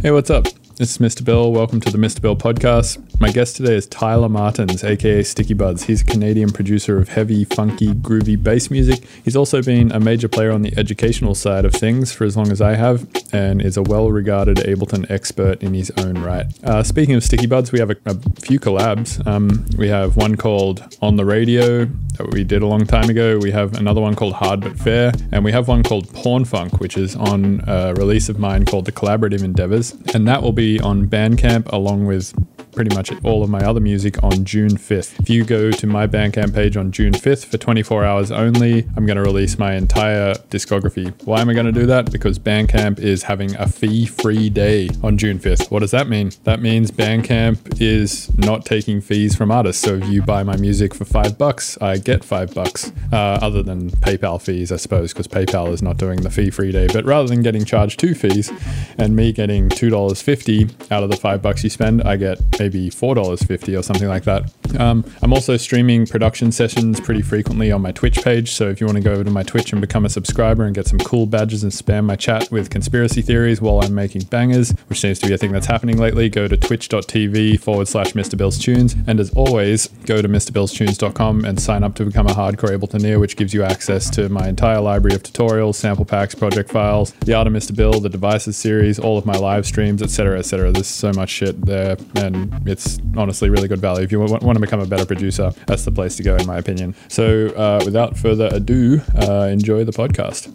Hey, what's up? This is Mr. Bill. Welcome to the Mr. Bill podcast. My guest today is Tyler Martens, aka Stickybuds. He's a Canadian producer of heavy, funky, groovy bass music. He's also been a major player on the educational side of things for as long as I have, and is a well regarded Ableton expert in his own right. Uh, speaking of Stickybuds, we have a, a few collabs. Um, we have one called On the Radio that we did a long time ago. We have another one called Hard But Fair, and we have one called Porn Funk, which is on a release of mine called The Collaborative Endeavors. And that will be on Bandcamp along with pretty much all of my other music on June 5th. If you go to my Bandcamp page on June 5th for 24 hours only, I'm going to release my entire discography. Why am I going to do that? Because Bandcamp is having a fee free day on June 5th. What does that mean? That means Bandcamp is not taking fees from artists. So if you buy my music for five bucks, I get five bucks, uh, other than PayPal fees, I suppose, because PayPal is not doing the fee free day. But rather than getting charged two fees and me getting $2.50 out of the five bucks you spend, I get maybe $4.50 or something like that. Um, I'm also streaming production sessions pretty frequently on my Twitch page. So if you want to go over to my Twitch and become a subscriber and get some cool badges and spam my chat with conspiracy theories while I'm making bangers, which seems to be a thing that's happening lately, go to twitch.tv forward slash Mr. Bill's Tunes. And as always, go to MrBillsTunes.com and sign up to become a hardcore Abletoneer, which gives you access to my entire library of tutorials, sample packs, project files, the Art of Mr. Bill, the Devices series, all of my live streams, etc., etc. There's so much shit there, and it's honestly really good value. If you want, want to become a better producer, that's the place to go, in my opinion. So, uh, without further ado, uh, enjoy the podcast.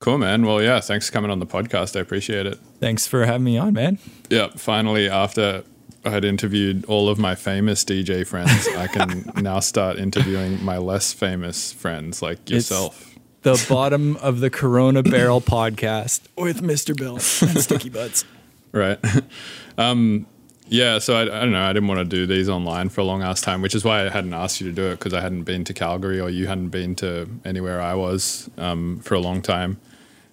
Cool, man. Well, yeah, thanks for coming on the podcast. I appreciate it. Thanks for having me on, man. Yeah, finally, after I had interviewed all of my famous DJ friends, I can now start interviewing my less famous friends like yourself. The bottom of the Corona Barrel podcast with Mr. Bill and Stickybuds. right. um, yeah, so I, I don't know. I didn't want to do these online for a long ass time, which is why I hadn't asked you to do it because I hadn't been to Calgary or you hadn't been to anywhere I was um, for a long time.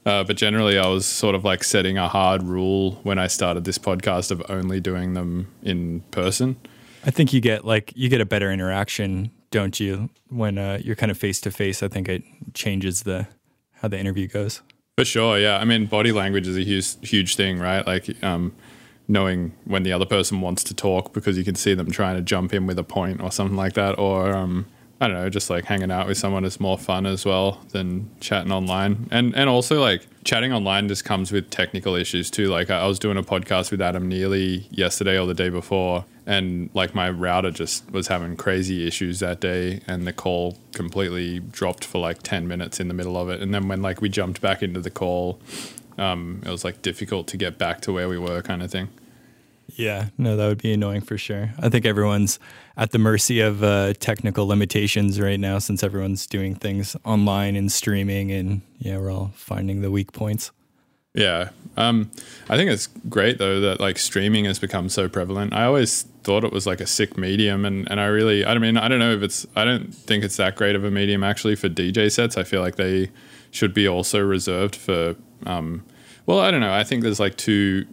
Uh, but generally, I was sort of like setting a hard rule when I started this podcast of only doing them in person. I think you get like you get a better interaction, don't you, when uh, you're kind of face to face. I think it changes the how the interview goes. For sure, yeah. I mean, body language is a huge, huge thing, right? Like um, knowing when the other person wants to talk because you can see them trying to jump in with a point or something like that, or um, I don't know, just like hanging out with someone is more fun as well than chatting online. And and also like chatting online just comes with technical issues too. Like I was doing a podcast with Adam Neely yesterday or the day before, and like my router just was having crazy issues that day, and the call completely dropped for like ten minutes in the middle of it. And then when like we jumped back into the call, um, it was like difficult to get back to where we were, kind of thing. Yeah, no, that would be annoying for sure. I think everyone's at the mercy of uh, technical limitations right now since everyone's doing things online and streaming, and yeah, we're all finding the weak points. Yeah. Um, I think it's great though that like streaming has become so prevalent. I always thought it was like a sick medium and, and I really I mean I don't know if it's I don't think it's that great of a medium actually for DJ sets. I feel like they should be also reserved for um, well, I don't know. I think there's like two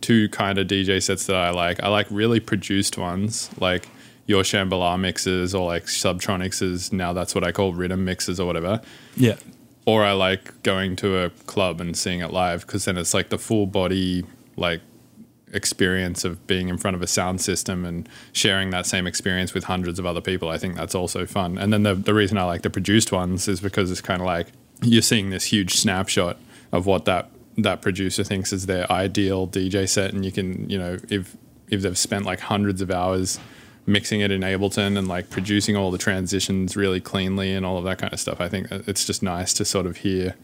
two kind of DJ sets that I like. I like really produced ones, like your Shambhala mixes or like Subtronics now that's what I call rhythm mixes or whatever. Yeah, Or I like going to a club and seeing it live because then it's like the full body like experience of being in front of a sound system and sharing that same experience with hundreds of other people. I think that's also fun. And then the the reason I like the produced ones is because it's kind of like you're seeing this huge snapshot of what that that producer thinks is their ideal DJ set, and you can you know if if they've spent like hundreds of hours mixing it in Ableton and like producing all the transitions really cleanly and all of that kind of stuff. I think it's just nice to sort of hear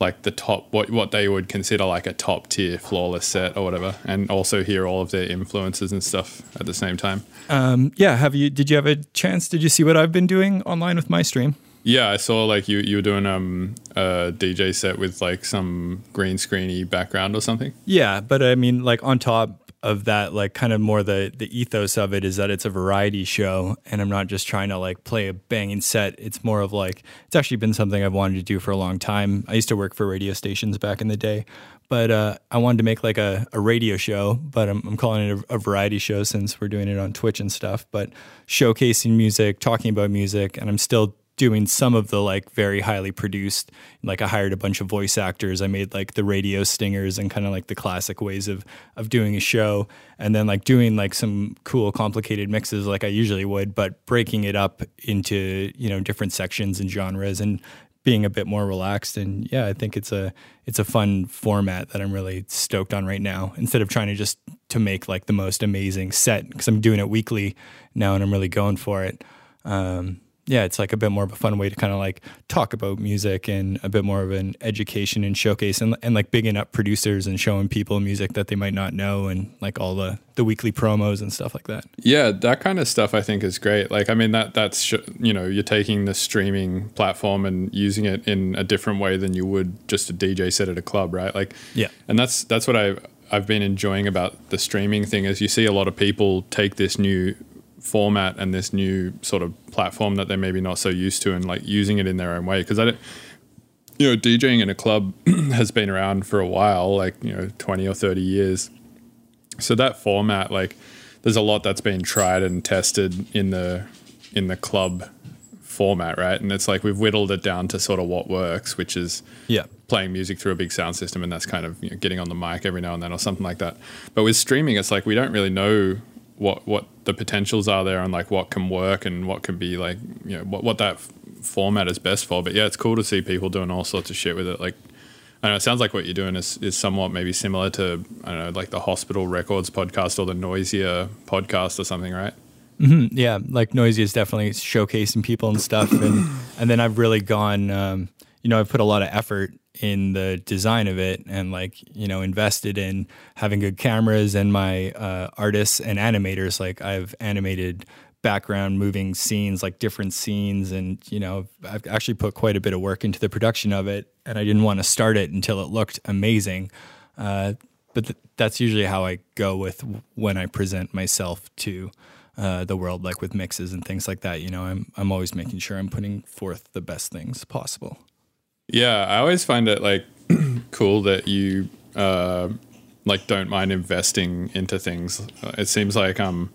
like the top what what they would consider like a top tier flawless set or whatever, and also hear all of their influences and stuff at the same time. Um, yeah. Have you? Did you have a chance? Did you see what I've been doing online with my stream? Yeah, I saw like you you were doing um a DJ set with like some green screeny background or something. Yeah, but I mean, like on top of that, like kind of more the the ethos of it is that it's a variety show, and I'm not just trying to like play a banging set. It's more of like it's actually been something I've wanted to do for a long time. I used to work for radio stations back in the day, but uh, I wanted to make like a, a radio show, but I'm, I'm calling it a, a variety show since we're doing it on Twitch and stuff. But showcasing music, talking about music, and I'm still doing some of the like very highly produced like i hired a bunch of voice actors. I made like the radio stingers and kind of like the classic ways of of doing a show. And then like doing like some cool complicated mixes like i usually would but breaking it up into you know different sections and genres and being a bit more relaxed. And yeah i think it's a it's a fun format that i'm really stoked on right now instead of trying to just to make like the most amazing set because i'm doing it weekly now and i'm really going for it. Um, yeah, it's like a bit more of a fun way to kind of like talk about music and a bit more of an education and showcase and, and like bigging up producers and showing people music that they might not know and like all the the weekly promos and stuff like that. Yeah, that kind of stuff I think is great. Like, I mean, that that's sh- you know, you're taking the streaming platform and using it in a different way than you would just a DJ set at a club, right? Like, Yeah. and that's that's what I I've been enjoying about the streaming thing is you see a lot of people take this new format and this new sort of platform that they're maybe not so used to and like using it in their own way. Because I don't you know DJing in a club has been around for a while like you know 20 or 30 years. So that format like there's a lot that's been tried and tested in the in the club format right? And it's like we've whittled it down to sort of what works which is Yeah. playing music through a big sound system and that's kind of you know, getting on the mic every now and then or something like that. But with streaming it's like we don't really know what what the potentials are there and like what can work and what can be like you know what, what that f- format is best for but yeah it's cool to see people doing all sorts of shit with it like I know. It sounds like what you're doing is, is somewhat maybe similar to I don't know, like the Hospital Records podcast or the Noisia podcast or something, right? yeah, like Noisy is definitely showcasing people and stuff, and and then I've really gone, um, you know, I've put a lot of effort in the design of it, and like you know, invested in having good cameras and my uh, artists and animators. Like I've animated background moving scenes, like different scenes, and you know, I've actually put quite a bit of work into the production of it, and I didn't want to start it until it looked amazing. Uh, but th- that's usually how I go with when I present myself to uh, the world, like with mixes and things like that. You know, I'm I'm always making sure I'm putting forth the best things possible. Yeah, I always find it like cool that you uh, like don't mind investing into things. It seems like um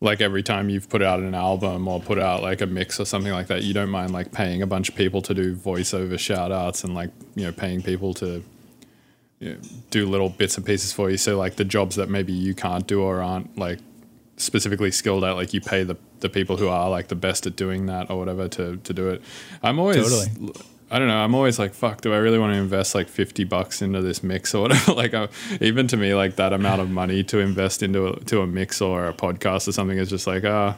like every time you've put out an album or put out like a mix or something like that, you don't mind like paying a bunch of people to do voiceover shout outs and like you know paying people to you know, do little bits and pieces for you. So like the jobs that maybe you can't do or aren't like specifically skilled at, like you pay the the people who are like the best at doing that or whatever to to do it. I'm always Totally. I don't know. I'm always like, fuck. Do I really want to invest like fifty bucks into this mix or whatever? like, uh, even to me, like that amount of money to invest into a, to a mix or a podcast or something is just like, ah,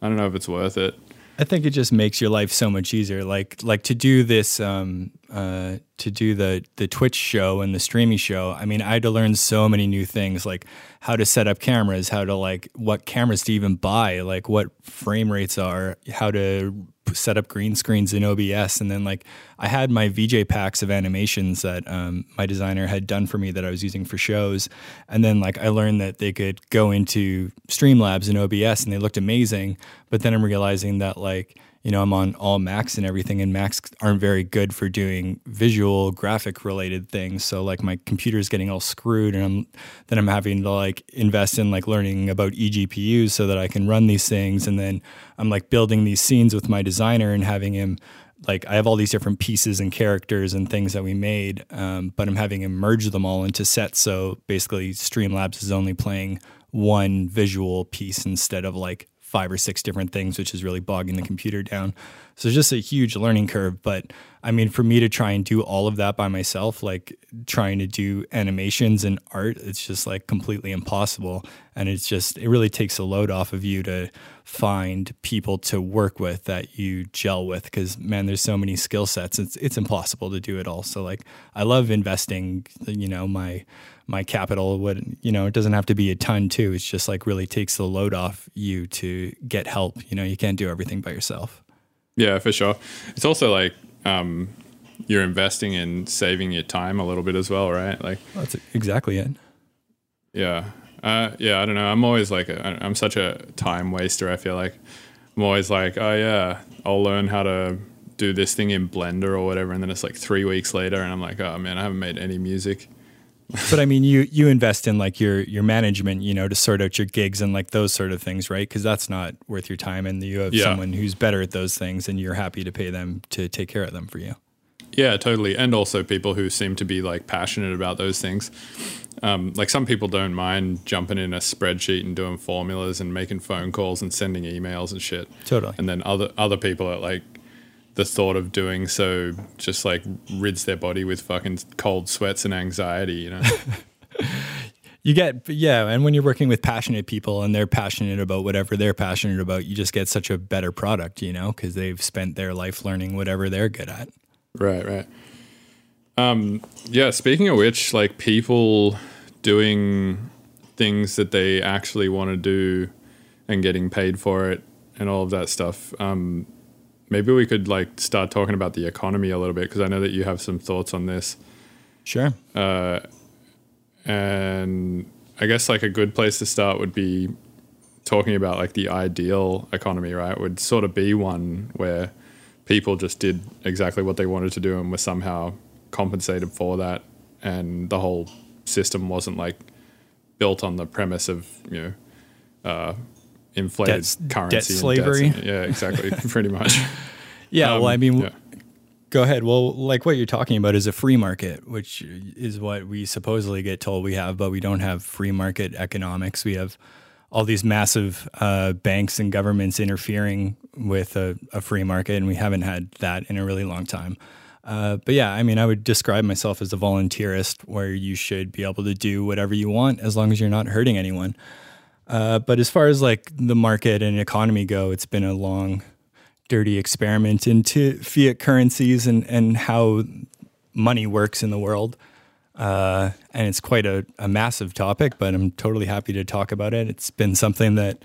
I don't know if it's worth it. I think it just makes your life so much easier. Like like to do this, um, uh, to do the the Twitch show and the streaming show. I mean, I had to learn so many new things, like how to set up cameras, how to like what cameras to even buy, like what frame rates are, how to set up green screens in OBS, and then like I had my VJ packs of animations that um, my designer had done for me that I was using for shows, and then like I learned that they could go into Streamlabs and OBS, and they looked amazing. But then I'm realizing that like you know I'm on all Macs and everything, and Macs aren't very good for doing visual graphic related things. So like my computer's getting all screwed, and I'm then I'm having to like invest in like learning about eGPUs so that I can run these things, and then I'm like building these scenes with my designer and having him like I have all these different pieces and characters and things that we made, um, but I'm having him merge them all into sets. So basically, Streamlabs is only playing one visual piece instead of like five or six different things, which is really bogging the computer down. So it's just a huge learning curve. But I mean, for me to try and do all of that by myself, like trying to do animations and art, it's just like completely impossible. And it's just, it really takes a load off of you to find people to work with that you gel with. Cause man, there's so many skill sets. It's, it's impossible to do it all. So like, I love investing, you know, my, my capital would you know it doesn't have to be a ton too it's just like really takes the load off you to get help you know you can't do everything by yourself Yeah, for sure. It's also like um, you're investing in saving your time a little bit as well, right? Like, that's exactly it yeah, uh, yeah. I don't know. I'm always like, a, I'm such a time waster. I feel like I'm always like, oh yeah, I'll learn how to do this thing in Blender or whatever, and then it's like three weeks later, and I'm like, oh man, I haven't made any music. But I mean, you you invest in like your your management, you know, to sort out your gigs and like those sort of things, right? Because that's not worth your time, and you have Yeah. someone who's better at those things, and you're happy to pay them to take care of them for you. Yeah, totally. And also people who seem to be like passionate about those things. Um, like some people don't mind jumping in a spreadsheet and doing formulas and making phone calls and sending emails and shit. Totally. And then other other people are like the thought of doing so just like rids their body with fucking cold sweats and anxiety, you know. You get yeah, and when you're working with passionate people and they're passionate about whatever they're passionate about, you just get such a better product, you know, because they've spent their life learning whatever they're good at. Right, right. Um, yeah, speaking of which, like people doing things that they actually want to do and getting paid for it and all of that stuff. Um, maybe we could like start talking about the economy a little bit because I know that you have some thoughts on this. Sure. And I guess like a good place to start would be talking about like the ideal economy, right? Would sort of be one where people just did exactly what they wanted to do and were somehow compensated for that, and the whole system wasn't like built on the premise of you know uh, inflated Debt- currency, debt slavery. Yeah, exactly, pretty much. Yeah, well, I mean, Um, yeah. Go ahead. Well, like what you're talking about is a free market, which is what we supposedly get told we have, but we don't have free market economics. We have all these massive uh, banks and governments interfering with a, a free market, and we haven't had that in a really long time. Uh, but yeah, I mean, I would describe myself as a voluntaryist, where you should be able to do whatever you want as long as you're not hurting anyone. Uh, but as far as like the market and economy go, it's been a long, dirty experiment into fiat currencies and, and how money works in the world. Uh, and it's quite a, a massive topic, but I'm totally happy to talk about it. It's been something that,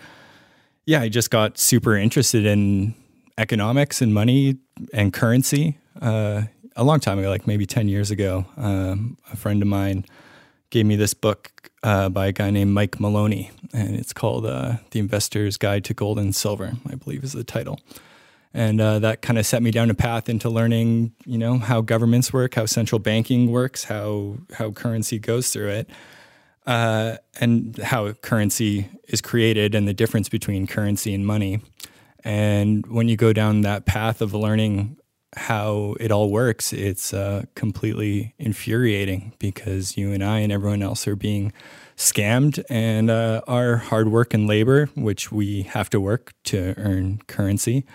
yeah, I just got super interested in economics and money and currency uh, a long time ago, like maybe 10 years ago. Um, a friend of mine gave me this book uh, by a guy named Mike Maloney, and it's called uh, The Investor's Guide to Gold and Silver, I believe is the title. And uh, that kind of set me down a path into learning, you know, how governments work, how central banking works, how how currency goes through it, uh, and how currency is created, and the difference between currency and money. And when you go down that path of learning how it all works, it's uh, completely infuriating because you and I and everyone else are being scammed, and uh, our hard work and labor, which we have to work to earn currency,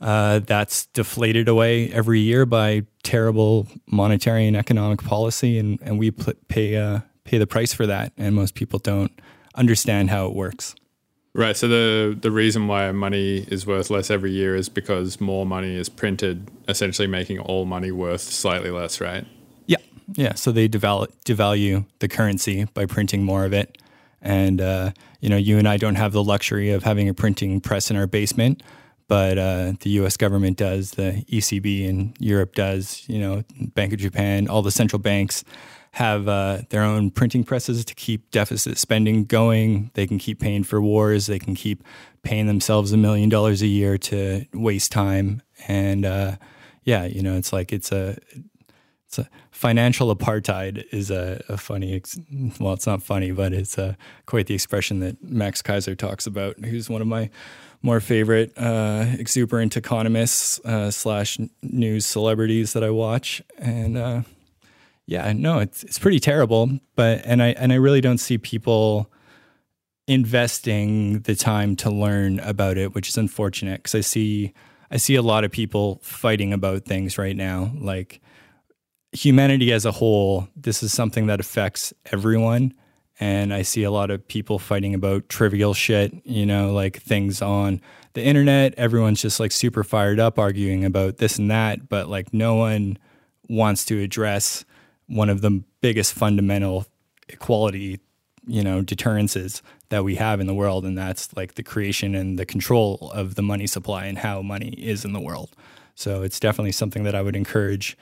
uh, that's deflated away every year by terrible monetary and economic policy, and, and we pay uh, pay the price for that. And most people don't understand how it works. Right. So the the reason why money is worth less every year is because more money is printed, essentially making all money worth slightly less, right? Yeah, yeah. So they devalue, devalue the currency by printing more of it, and uh, you know, you and I don't have the luxury of having a printing press in our basement, but uh, the U.S. government does, the ECB in Europe does, you know, Bank of Japan, all the central banks have uh, their own printing presses to keep deficit spending going. They can keep paying for wars. They can keep paying themselves a million dollars a year to waste time. And uh, yeah, you know, it's like it's a it's a financial apartheid is a, a funny ex- well it's not funny but it's uh, quite the expression that Max Keiser talks about who's one of my more favorite uh, exuberant economists uh, slash news celebrities that i watch and yeah no it's, it's pretty terrible but and i and i really don't see people investing the time to learn about it which is unfortunate because i see I see a lot of people fighting about things right now. Like humanity as a whole, this is something that affects everyone. And I see a lot of people fighting about trivial shit, you know, like things on the internet. Everyone's just like super fired up arguing about this and that, but like no one wants to address one of the biggest fundamental equality, you know, deterrences that we have in the world, and that's like the creation and the control of the money supply and how money is in the world. So it's definitely something that I would encourage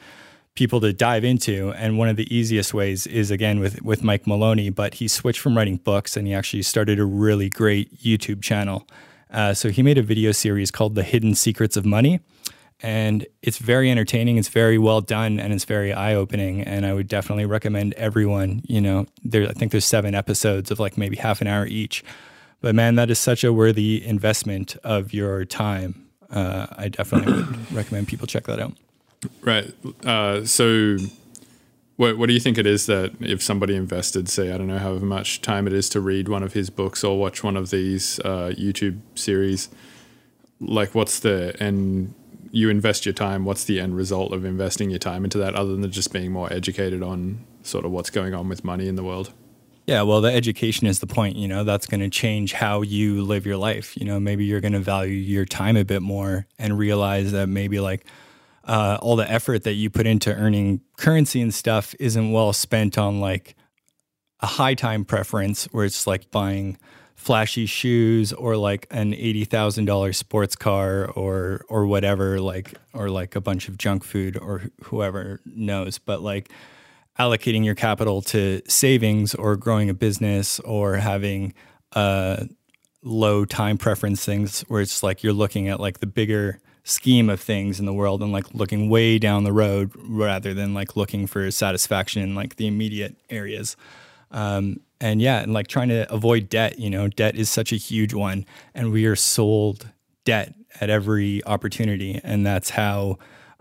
people to dive into. And one of the easiest ways is again with with Mike Maloney, but he switched from writing books and he actually started a really great YouTube channel. Uh, so he made a video series called "The Hidden Secrets of Money." And it's very entertaining. It's very well done, and it's very eye opening. And I would definitely recommend everyone. You know, there I think there's seven episodes of like maybe half an hour each. But man, that is such a worthy investment of your time. Uh, I definitely would recommend people check that out. Right. Uh, so, what what do you think it is that if somebody invested, say, I don't know, however much time it is to read one of his books or watch one of these uh, YouTube series, like what's the end? You invest your time. What's the end result of investing your time into that, other than just being more educated on sort of what's going on with money in the world? Yeah, well, the education is the point. You know, that's going to change how you live your life. You know, maybe you're going to value your time a bit more and realize that maybe like uh, all the effort that you put into earning currency and stuff isn't well spent on like a high time preference where it's like buying flashy shoes or like an eighty thousand dollars sports car or or whatever like or like a bunch of junk food or whoever knows but like allocating your capital to savings or growing a business or having uh, low time preference things where it's like you're looking at like the bigger scheme of things in the world and like looking way down the road rather than like looking for satisfaction in like the immediate areas. Um, and yeah and like trying to avoid debt you know debt is such a huge one and we are sold debt at every opportunity and that's how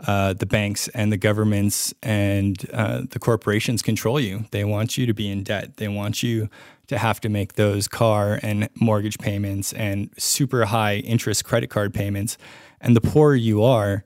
uh, the banks and the governments and uh, the corporations control you. They want you to be in debt. They want you to have to make those car and mortgage payments and super high interest credit card payments. And the poorer you are,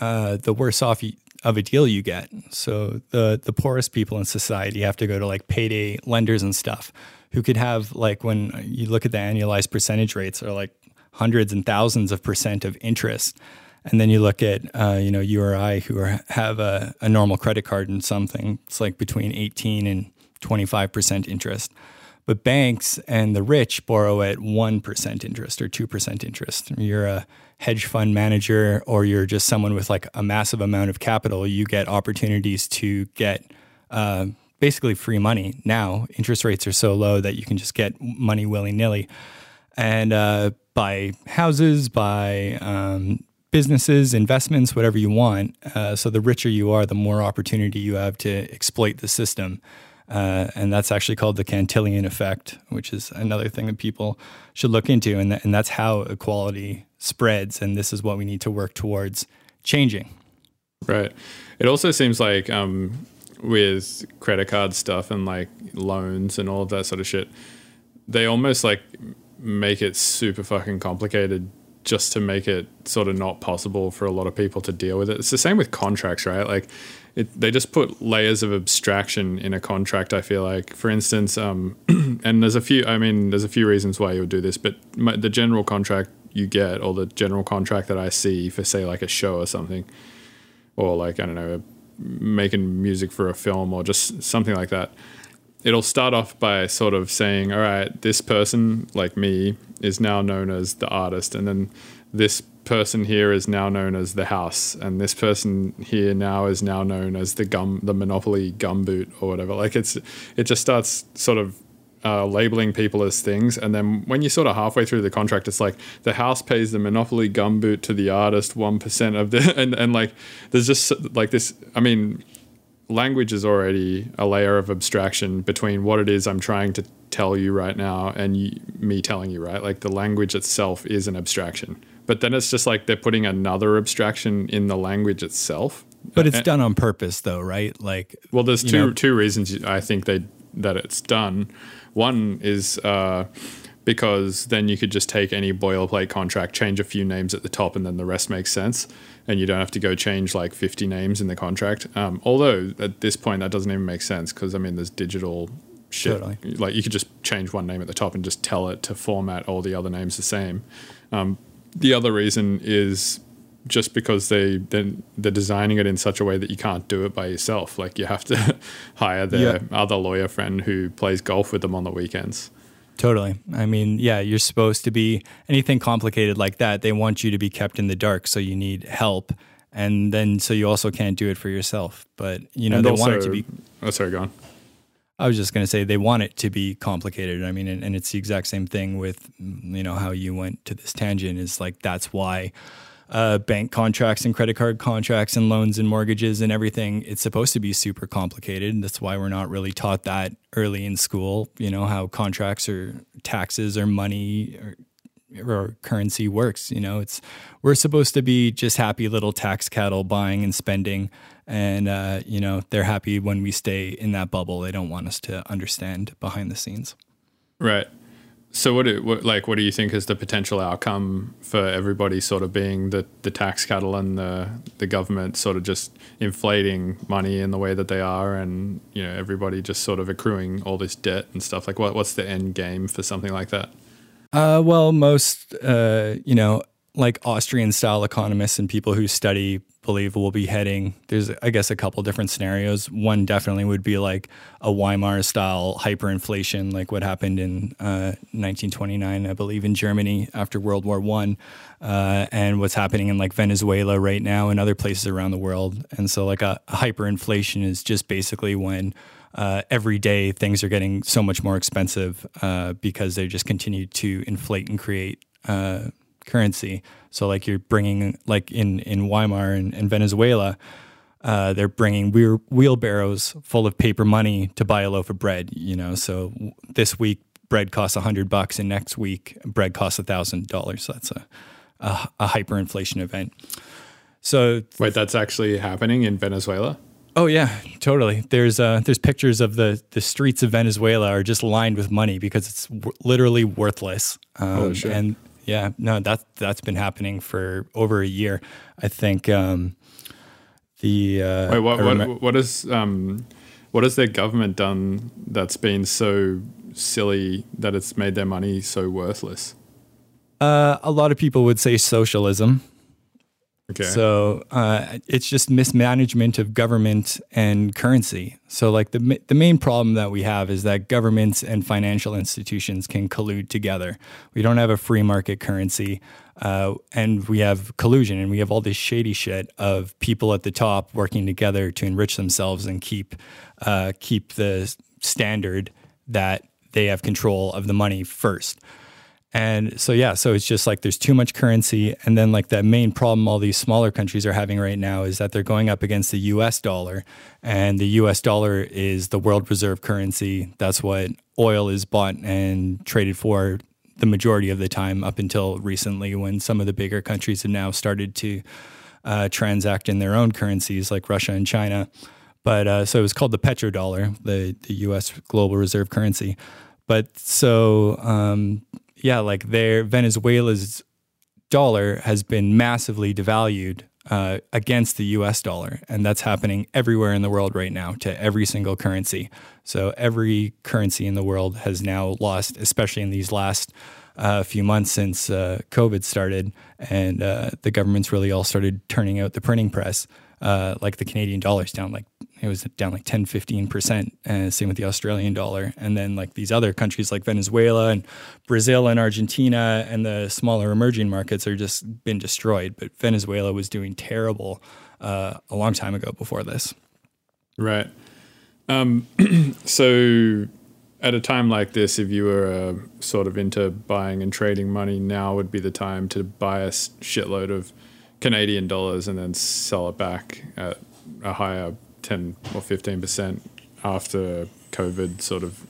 uh, the worse off you, of a deal you get. So the the poorest people in society have to go to like payday lenders and stuff, who could have like when you look at the annualized percentage rates are like hundreds and thousands of percent of interest. And then you look at, uh, you know, you or I who are, have a, a normal credit card and something, it's like between 18 and 25% interest. But banks and the rich borrow at 1% interest or 2% interest. You're a hedge fund manager or you're just someone with like a massive amount of capital, you get opportunities to get uh, basically free money. Now, interest rates are so low that you can just get money willy nilly and uh, buy houses, buy um, businesses, investments, whatever you want. Uh, so the richer you are, the more opportunity you have to exploit the system. Uh, and that's actually called the Cantillon effect, which is another thing that people should look into. And, th- and that's how equality spreads. And this is what we need to work towards changing. Right. It also seems like um, with credit card stuff and like loans and all of that sort of shit, they almost like make it super fucking complicated just to make it sort of not possible for a lot of people to deal with it. It's the same with contracts, right? Like it, they just put layers of abstraction in a contract. I feel like, for instance, um, and there's a few. I mean, there's a few reasons why you would do this, but my, the general contract you get, or the general contract that I see for, say, like a show or something, or like I don't know, making music for a film or just something like that. It'll start off by sort of saying, "All right, this person, like me, is now known as the artist, and then this person here is now known as the house, and this person here now is now known as the gum, the Monopoly gumboot or whatever. Like it's, it just starts sort of uh, labeling people as things, and then when you're sort of halfway through the contract, it's like the house pays the Monopoly gumboot to the artist one percent of the, and and like there's just like this. I mean, language is already a layer of abstraction between what it is I'm trying to tell you right now and you, me telling you, right? Like the language itself is an abstraction. But then it's just like they're putting another abstraction in the language itself. But it's And- done on purpose, though, right? Like, well, there's two know- two reasons I think they that it's done. One is uh, because then you could just take any boilerplate contract, change a few names at the top, and then the rest makes sense. And you don't have to go change like 50 names in the contract. Um, although at this point, that doesn't even make sense because I mean, there's digital shit. Totally. Like you could just change one name at the top and just tell it to format all the other names the same. Um, the other reason is just because they then they're designing it in such a way that you can't do it by yourself. Like you have to hire their Yeah. other lawyer friend who plays golf with them on the weekends. Totally. I mean, yeah, you're supposed to be anything complicated like that. They want you to be kept in the dark, so you need help, and then so you also can't do it for yourself. But you know, And they also, want it to be. Oh, sorry, go on. I was just going to say they want it to be complicated. I mean, and, and it's the exact same thing with you know how you went to this tangent is like that's why uh, bank contracts and credit card contracts and loans and mortgages and everything it's supposed to be super complicated. That's why we're not really taught that early in school. You know how contracts or taxes or money or or currency works. You know, it's we're supposed to be just happy little tax cattle buying and spending, and uh, you know they're happy when we stay in that bubble. They don't want us to understand behind the scenes. Right. So what, do, what like what do you think is the potential outcome for everybody sort of being the, the tax cattle and the the government sort of just inflating money in the way that they are and you know everybody just sort of accruing all this debt and stuff like what what's the end game for something like that? Uh, well, most uh, you know, like Austrian style economists and people who study believe we'll be heading. There's, I guess, a couple different scenarios. One definitely would be like a Weimar style hyperinflation, like what happened in uh, 1929, I believe, in Germany after World War One, uh, and what's happening in like Venezuela right now and other places around the world. And so, like a, a hyperinflation is just basically when uh, every day things are getting so much more expensive uh, because they just continue to inflate and create uh, currency. So like you're bringing like in in Weimar and, Venezuela, uh, they're bringing wheel, wheelbarrows full of paper money to buy a loaf of bread. You know, so this week bread costs hundred bucks, and next week bread costs thousand dollars. So that's a, a a hyperinflation event. So Wait, that's actually happening in Venezuela? Oh yeah, totally. There's uh, there's pictures of the the streets of Venezuela are just lined with money because it's w- literally worthless. Um, Holy shit. And yeah, no, that that's been happening for over a year. I think um, the uh, Wait, what I remem- what what is um what has their government done that's been so silly that it's made their money so worthless? uh, a lot of people would say socialism. Okay. So uh, it's just mismanagement of government and currency. So like the the main problem that we have is that governments and financial institutions can collude together. We don't have a free market currency, uh, and we have collusion, and we have all this shady shit of people at the top working together to enrich themselves and keep uh, keep the standard that they have control of the money first. And so, yeah, so it's just like there's too much currency. And then, like, that main problem all these smaller countries are having right now is that they're going up against the US dollar. And the US dollar is the world reserve currency. That's what oil is bought and traded for the majority of the time up until recently, when some of the bigger countries have now started to uh, transact in their own currencies, like Russia and China. But uh, so it was called the petrodollar, the, the US global reserve currency. But so, um, yeah, like their Venezuela's dollar has been massively devalued uh, against the US dollar. And that's happening everywhere in the world right now to every single currency. So every currency in the world has now lost, especially in these last uh, few months since uh, COVID started and uh, the governments really all started turning out the printing press. Uh, like the Canadian dollar's down like it was down like 10 15% and same with the Australian dollar. And then like these other countries like Venezuela and Brazil and Argentina and the smaller emerging markets are just been destroyed. But Venezuela was doing terrible uh, a long time ago before this. Right. Um, so, at a time like this, if you were uh, sort of into buying and trading money, now would be the time to buy a shitload of Canadian dollars and then sell it back at a higher 10 or 15% after COVID sort of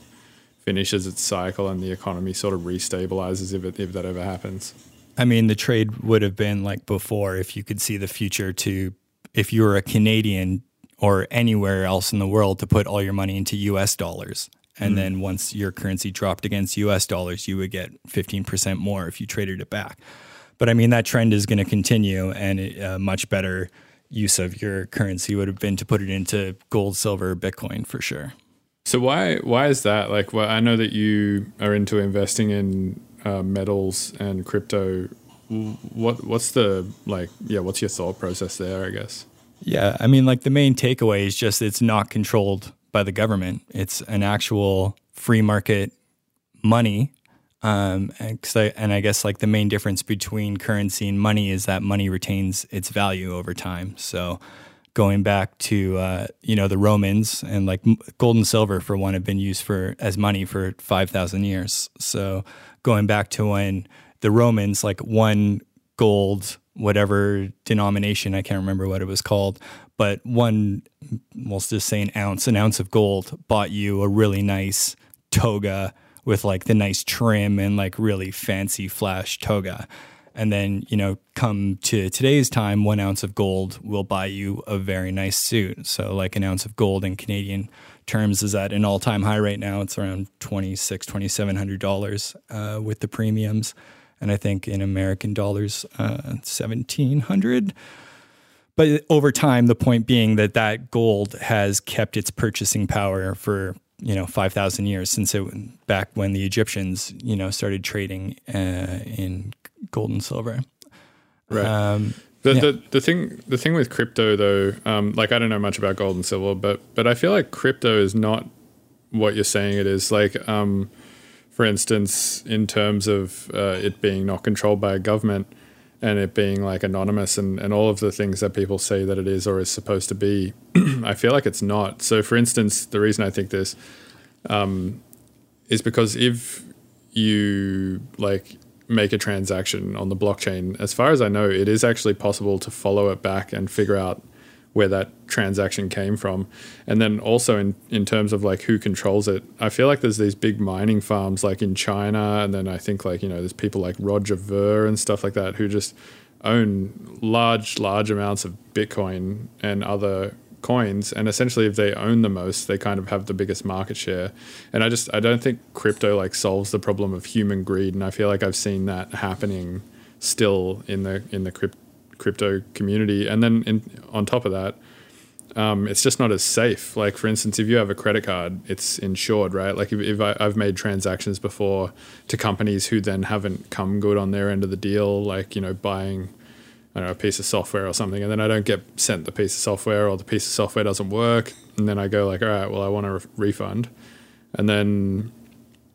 finishes its cycle and the economy sort of restabilizes if, it, if that ever happens. I mean, the trade would have been like before if you could see the future to, if you were a Canadian or anywhere else in the world, to put all your money into US dollars And mm-hmm. then once your currency dropped against US dollars, you would get 15% more if you traded it back. But I mean, that trend is going to continue, and a much better use of your currency would have been to put it into gold, silver, Bitcoin for sure. So why why is that? Like, well, I know that you are into investing in uh, metals and crypto. What what's the like? Yeah, what's your thought process there? I guess. Yeah, I mean, like the main takeaway is just it's not controlled by the government. It's an actual free market money. Um, and, I, and I guess like the main difference between currency and money is that money retains its value over time. So going back to uh, you know the Romans and like gold and silver for one have been used for as money for five thousand years. So going back to when the Romans like one gold whatever denomination I can't remember what it was called, but one we'll just say an ounce an ounce of gold bought you a really nice toga with like the nice trim and like really fancy flash toga. And then, you know, come to today's time, one ounce of gold will buy you a very nice suit. So, like an ounce of gold in Canadian terms is at an all time high right now. It's around $2,600, $2,700 uh, with the premiums. And I think in American dollars, uh, 1700 but over time, the point being that that gold has kept its purchasing power for you know five thousand years since it back when the Egyptians you know started trading uh, in gold and silver. Right. Um, The, Yeah. the the thing the thing with crypto though, um, like I don't know much about gold and silver, but but I feel like crypto is not what you're saying it is. Like, um, for instance, in terms of uh, it being not controlled by a government and it being like anonymous and, and all of the things that people say that it is or is supposed to be, I feel like it's not. So, for instance, the reason I think this um, is because if you like make a transaction on the blockchain, as far as I know, it is actually possible to follow it back and figure out where that transaction came from. And then also in, in terms of like who controls it, I feel like there's these big mining farms like in China, and then I think like, you know, there's people like Roger Ver and stuff like that who just own large, large amounts of Bitcoin and other coins. And essentially if they own the most they kind of have the biggest market share. And i just i don't think crypto like solves the problem of human greed. And i feel like i've seen that happening still in the in the crypt, crypto community. And then in, on top of that um, it's just not as safe. Like for instance if you have a credit card it's insured right? Like if, if I, i've made transactions before to companies who then haven't come good on their end of the deal like you know buying I don't know, a piece of software or something, and then I don't get sent the piece of software or the piece of software doesn't work, and then I go like, all right, well, I want a re- refund, and then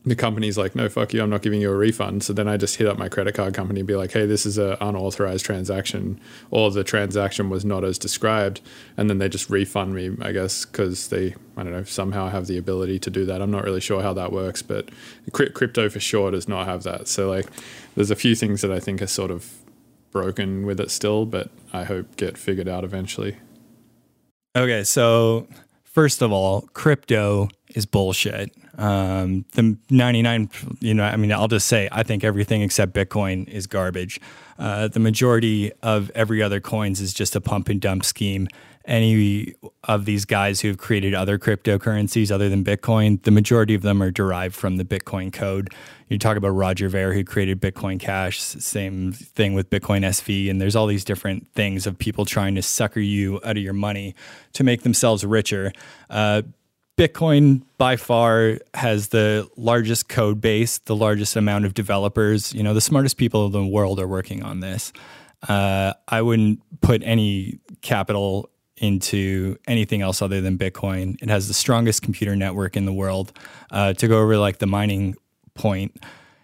the company's like, no, fuck you, I'm not giving you a refund. So then I just hit up my credit card company and be like, hey, this is an unauthorized transaction, or the transaction was not as described, and then they just refund me, I guess, because they, I don't know, somehow have the ability to do that. I'm not really sure how that works, but crypto for sure does not have that. So like, there's a few things that I think are sort of broken with it still, but I hope get figured out eventually. Okay, so first of all, crypto is bullshit. Um, the 99, you know, I mean, I'll just say, I think everything except Bitcoin is garbage. Uh, the majority of every other coins is just a pump and dump scheme. Any of these guys who've created other cryptocurrencies other than Bitcoin, the majority of them are derived from the Bitcoin code. You talk about Roger Ver, who created Bitcoin Cash, same thing with Bitcoin SV, and there's all these different things of people trying to sucker you out of your money to make themselves richer. Uh, Bitcoin by far has the largest code base, the largest amount of developers. You know, the smartest people in the world are working on this. Uh, I wouldn't put any capital into anything else other than Bitcoin. It has the strongest computer network in the world. Uh, to go over like the mining point,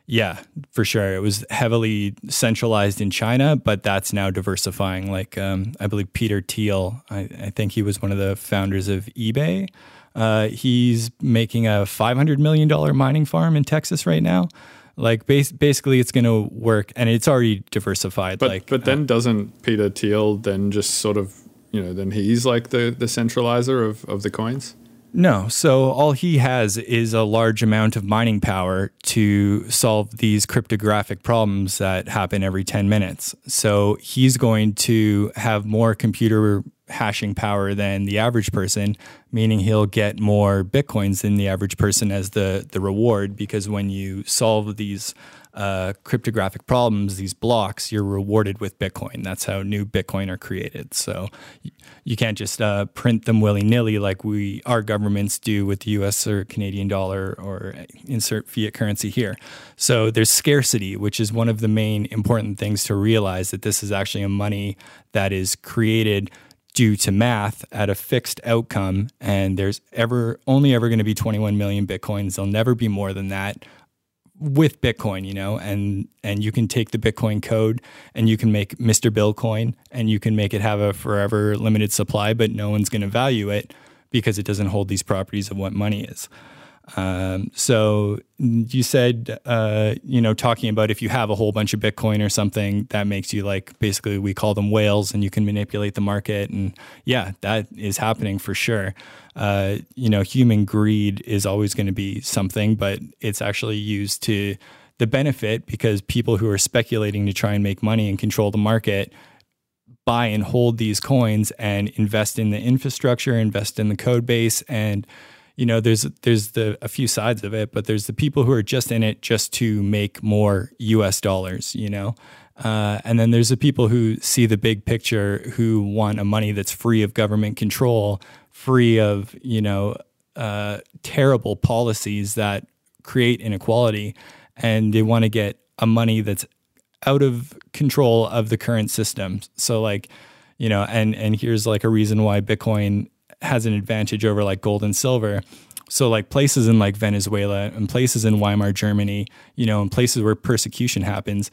yeah, for sure. It was heavily centralized in China, but that's now diversifying. Like um, I believe Peter Thiel, I, I think he was one of the founders of eBay. Uh, he's making a five hundred million dollar mining farm in Texas right now. Like bas- basically, it's going to work, and it's already diversified. But like, but then doesn't Peter Thiel then just sort of you know then he's like the the centralizer of of the coins? No. So all he has is a large amount of mining power to solve these cryptographic problems that happen every 10 minutes. So he's going to have more computer hashing power than the average person, meaning he'll get more bitcoins than the average person as the the reward. Because when you solve these uh, cryptographic problems, these blocks, you're rewarded with Bitcoin. That's how new Bitcoin are created. So you can't just uh, print them willy nilly like we our governments do with the U.S. or Canadian dollar or insert fiat currency here. So there's scarcity, which is one of the main important things to realize that this is actually a money that is created due to math at a fixed outcome and there's ever only ever going to be 21 million bitcoins there'll never be more than that with Bitcoin, you know, and and you can take the Bitcoin code and you can make Mr. Bill coin and you can make it have a forever limited supply, but no one's going to value it because it doesn't hold these properties of what money is. Um, so you said, uh, you know, talking about if you have a whole bunch of Bitcoin or something, that makes you like basically we call them whales, and you can manipulate the market. And yeah, that is happening for sure. Uh, you know, human greed is always going to be something, but it's actually used to the benefit because people who are speculating to try and make money and control the market buy and hold these coins and invest in the infrastructure, invest in the code base, and you know, there's there's the a few sides of it, but there's the people who are just in it just to make more U.S. dollars, you know, uh, and then there's the people who see the big picture, who want a money that's free of government control, free of you know uh, terrible policies that create inequality, and they want to get a money that's out of control of the current system. So like, you know, and and here's like a reason why Bitcoin has an advantage over like gold and silver. So like places in like Venezuela and places in Weimar Germany, you know, and places where persecution happens,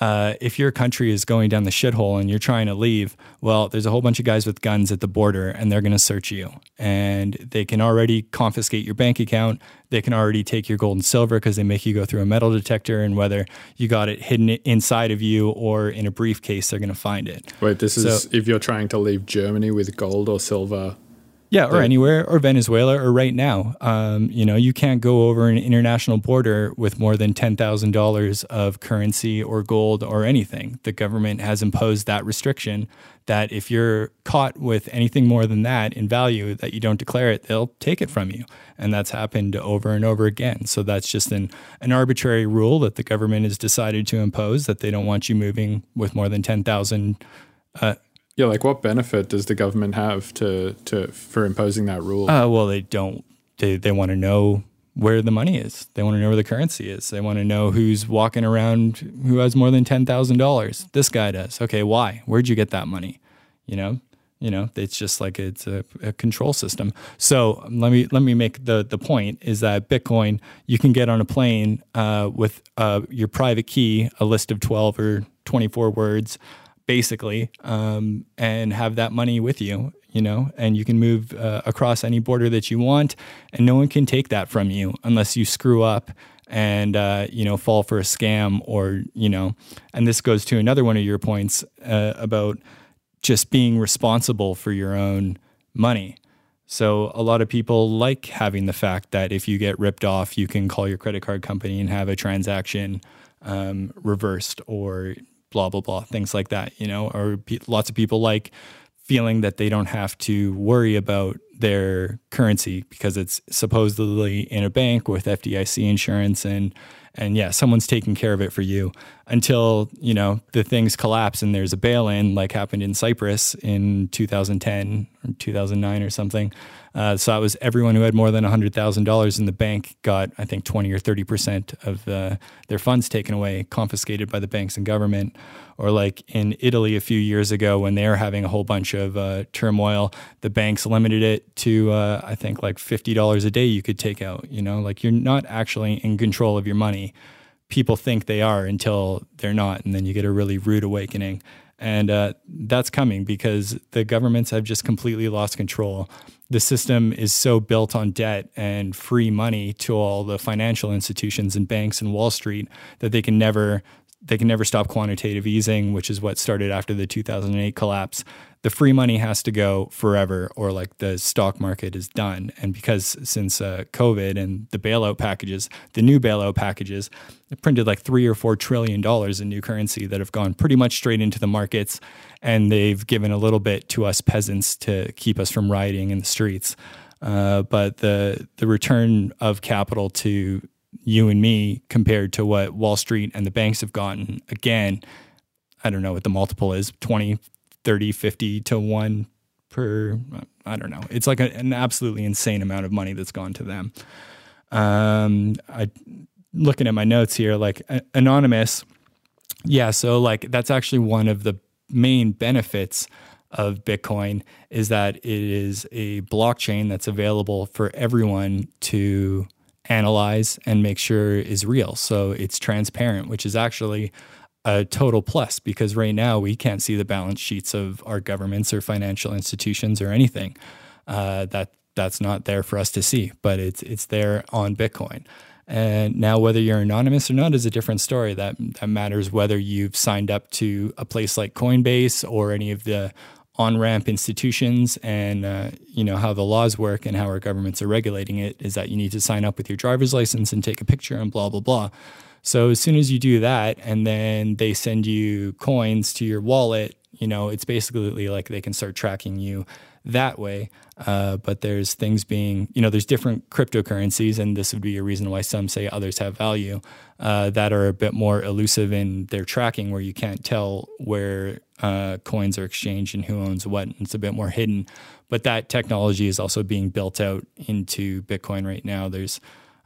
uh, if your country is going down the shithole and you're trying to leave, well, there's a whole bunch of guys with guns at the border and they're going to search you. And they can already confiscate your bank account. They can already take your gold and silver because they make you go through a metal detector. And whether you got it hidden inside of you or in a briefcase, they're going to find it. Wait, this is if you're trying to leave Germany with gold or silver yeah, or anywhere, or Venezuela, or right now. Um, you know, you can't go over an international border with more than ten thousand dollars of currency or gold or anything. The government has imposed that restriction that if you're caught with anything more than that in value that you don't declare it, they'll take it from you, and that's happened over and over again. So that's just an an arbitrary rule that the government has decided to impose that they don't want you moving with more than ten thousand. Uh, yeah, like what benefit does the government have to to for imposing that rule? Uh, well, they don't. They they want to know where the money is. They want to know where the currency is. They want to know who's walking around who has more than ten thousand dollars. This guy does. Okay, why? Where'd you get that money? You know, you know, it's just like it's a, a, control system. So let me let me make the the point is that Bitcoin you can get on a plane uh, with uh, your private key, a list of twelve or twenty four words basically, um, and have that money with you, you know, and you can move uh, across any border that you want, and no one can take that from you unless you screw up and uh, you know fall for a scam or you know. And this goes to another one of your points uh, about just being responsible for your own money. So a lot of people like having the fact that if you get ripped off, you can call your credit card company and have a transaction um, reversed or blah blah blah things like that you know or pe- lots of people like feeling that they don't have to worry about their currency because it's supposedly in a bank with FDIC insurance and and yeah someone's taking care of it for you until you know the things collapse and there's a bail-in like happened in Cyprus in 2010 or 2009 or something uh, so it was everyone who had more than $100,000 in the bank got, I think, 20 or 30% of uh, their funds taken away, confiscated by the banks and government. Or like in Italy a few years ago when they were having a whole bunch of uh, turmoil, the banks limited it to, uh, I think, like $50 a day you could take out. You know, like you're not actually in control of your money. People think they are until they're not. And then you get a really rude awakening. And uh, that's coming because the governments have just completely lost control the system is so built on debt and free money to all the financial institutions and banks and Wall Street that they can never they can never stop quantitative easing, which is what started after the 2008 collapse. The free money has to go forever, or like the stock market is done. And because since uh, COVID and the bailout packages, the new bailout packages, printed like three or four trillion dollars in new currency that have gone pretty much straight into the markets, and they've given a little bit to us peasants to keep us from rioting in the streets. Uh, but the the return of capital to you and me compared to what Wall Street and the banks have gotten. Again, I don't know what the multiple is 20, 30, 50 to 1 per, I don't know. It's like a, an absolutely insane amount of money that's gone to them. Um, I looking at my notes here, like anonymous. Yeah, so like that's actually one of the main benefits of Bitcoin is that it is a blockchain that's available for everyone to analyze and make sure is real. So it's transparent, which is actually a total plus because right now we can't see the balance sheets of our governments or financial institutions or anything. Uh, that that's not there for us to see, but it's it's there on Bitcoin. And now, whether you're anonymous or not is a different story. That that matters whether you've signed up to a place like Coinbase or any of the on ramp institutions and uh, you know how the laws work and how our governments are regulating it is that you need to sign up with your driver's license and take a picture and blah blah blah. So as soon as you do that, and then they send you coins to your wallet, you know it's basically like they can start tracking you that way. Uh, but there's things being, you know, there's different cryptocurrencies, and this would be a reason why some say others have value uh, that are a bit more elusive in their tracking, where you can't tell where uh, coins are exchanged and who owns what. and It's a bit more hidden. But that technology is also being built out into Bitcoin right now. There's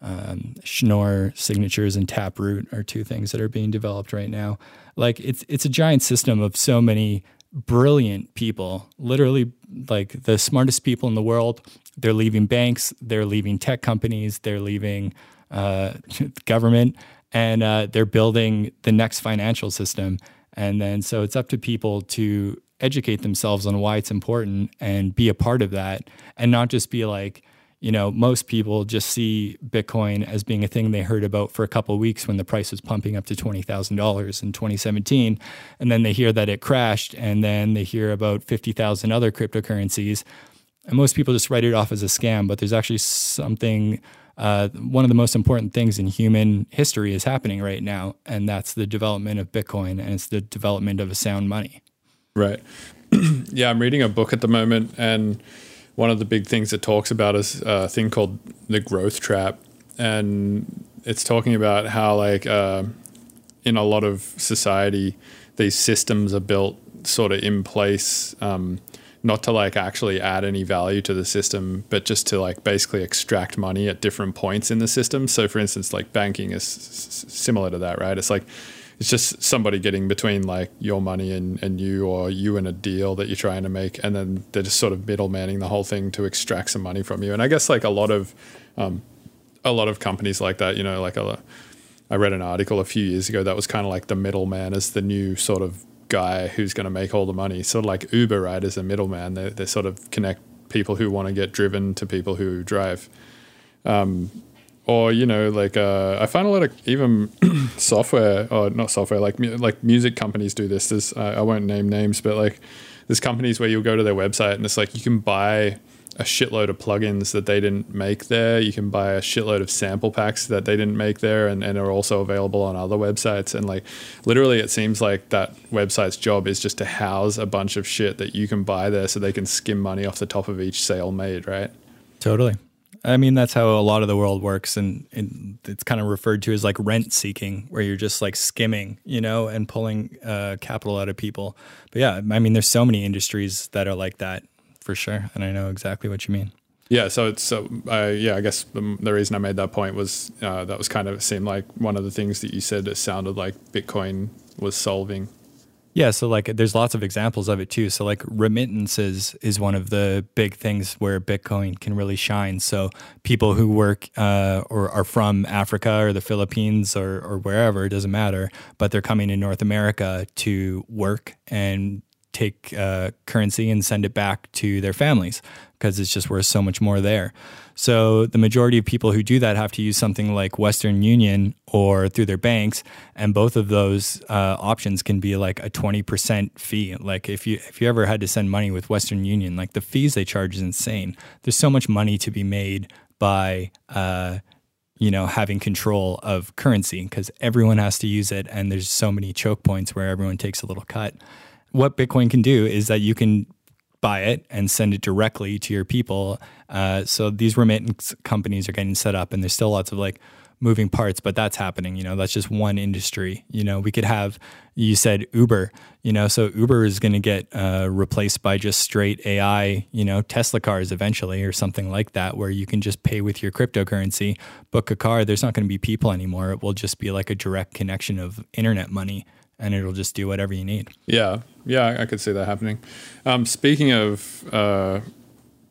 um, Schnorr signatures and Taproot are two things that are being developed right now. Like it's it's a giant system of so many brilliant people, literally like the smartest people in the world. They're leaving banks, they're leaving tech companies, they're leaving uh, government, and uh, they're building the next financial system. And then so it's up to people to educate themselves on why it's important and be a part of that and not just be like, you know, most people just see Bitcoin as being a thing they heard about for a couple weeks when the price was pumping up to $20,000 in 2017. And then they hear that it crashed and then they hear about 50,000 other cryptocurrencies. And most people just write it off as a scam, but there's actually something uh, one of the most important things in human history is happening right now, and that's the development of Bitcoin and it's the development of a sound money. Right. yeah, I'm reading a book at the moment, and one of the big things it talks about is a thing called the growth trap, and it's talking about how like uh, in a lot of society, these systems are built sort of in place. Um, not to like actually add any value to the system, but just to like basically extract money at different points in the system. So, for instance, like banking is s- similar to that, right? It's like it's just somebody getting between like your money and, and you, or you and a deal that you're trying to make, and then they're just sort of middlemaning the whole thing to extract some money from you. And I guess like a lot of um, a lot of companies like that, you know, like a, I read an article a few years ago that was kind of like the middleman as the new sort of guy who's going to make all the money. Sort of like Uber, right, as a middleman. They, they sort of connect people who want to get driven to people who drive. Um, or you know, like uh, I find a lot of even software or not software, like like music companies do this. There's uh, I won't name names, but like there's companies where you'll go to their website and it's like you can buy a shitload of plugins that they didn't make there. You can buy a shitload of sample packs that they didn't make there and, and are also available on other websites. And like literally it seems like that website's job is just to house a bunch of shit that you can buy there so they can skim money off the top of each sale made, right? Totally. I mean, that's how a lot of the world works. And, and it's kind of referred to as like rent seeking, where you're just like skimming, you know, and pulling uh, capital out of people. But yeah, I mean, there's so many industries that are like that for sure, and I know exactly what you mean. Yeah, so it's so uh, yeah. I guess the, the, reason I made that point was uh, that was kind of seemed like one of the things that you said that sounded like Bitcoin was solving. Yeah, so like there's lots of examples of it too. So like remittances is one of the big things where Bitcoin can really shine. So people who work uh, or are from Africa or the Philippines or, or wherever, it doesn't matter, but they're coming in North America to work and take uh, currency and send it back to their families because it's just worth so much more there. So the majority of people who do that have to use something like Western Union or through their banks, and both of those uh, options can be like a twenty percent fee. Like if you if you ever had to send money with Western Union, like the fees they charge is insane. There's so much money to be made by uh, you know having control of currency because everyone has to use it, and there's so many choke points where everyone takes a little cut. What Bitcoin can do is that you can buy it and send it directly to your people. Uh, so these remittance companies are getting set up, and there's still lots of like moving parts, but that's happening. You know, that's just one industry. You know, we could have, you said Uber, you know, so Uber is going to get uh, replaced by just straight AI, you know, Tesla cars eventually or something like that, where you can just pay with your cryptocurrency, book a car. There's not going to be people anymore. It will just be like a direct connection of internet money and it'll just do whatever you need. Yeah, yeah, I could see that happening. Um, speaking of uh,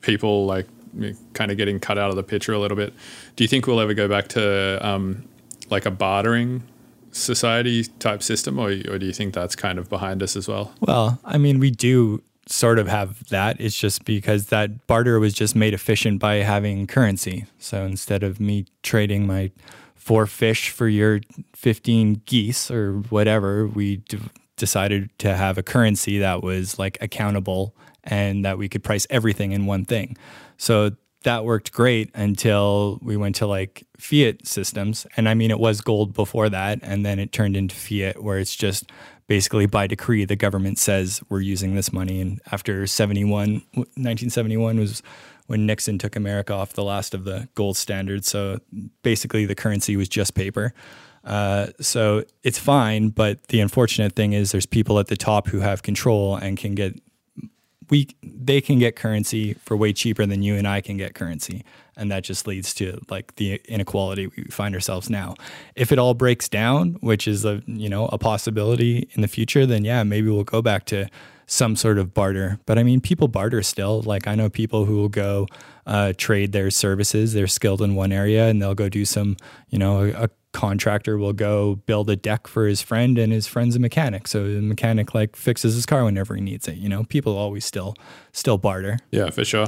people like kind of getting cut out of the picture a little bit, do you think we'll ever go back to um, like a bartering society type system, or, or do you think that's kind of behind us as well? Well, I mean, we do sort of have that. It's just because that barter was just made efficient by having currency. So instead of me trading my four fish for your 15 geese or whatever, we d- decided to have a currency that was like accountable and that we could price everything in one thing. So that worked great until we went to like fiat systems. And I mean, it was gold before that. And then it turned into fiat, where it's just basically by decree, the government says we're using this money. And after 71, 1971 was when Nixon took America off the last of the gold standards. So basically, the currency was just paper. Uh, so it's fine, but the unfortunate thing is there's people at the top who have control and can get we they can get currency for way cheaper than you and I can get currency, and that just leads to like the inequality we find ourselves now. If it all breaks down, which is a you know a possibility in the future, then yeah, maybe we'll go back to some sort of barter. But I mean, people barter still. Like I know people who will go uh, trade their services. They're skilled in one area, and they'll go do some, you know, a, contractor will go build a deck for his friend and his friend's a mechanic. So the mechanic like fixes his car whenever he needs it you know? People always still still barter. Yeah for sure.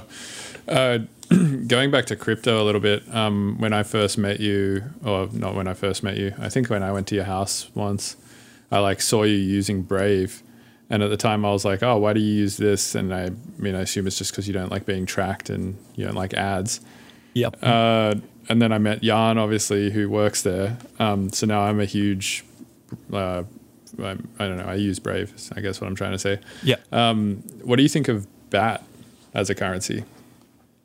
Uh, going back to crypto a little bit um, when i first met you or not when i first met you i think when i went to your house once i like saw you using brave. And at the time i was like oh why do you use this? And i, mean i assume it's just because you don't like being tracked and you don't like ads. Yep. Uh, and then I met Jan, obviously, who works there. Um, so now I'm a huge, uh, I, I, don't know, I use Brave, I guess what I'm trying to say. Yeah. Um, what do you think of BAT as a currency?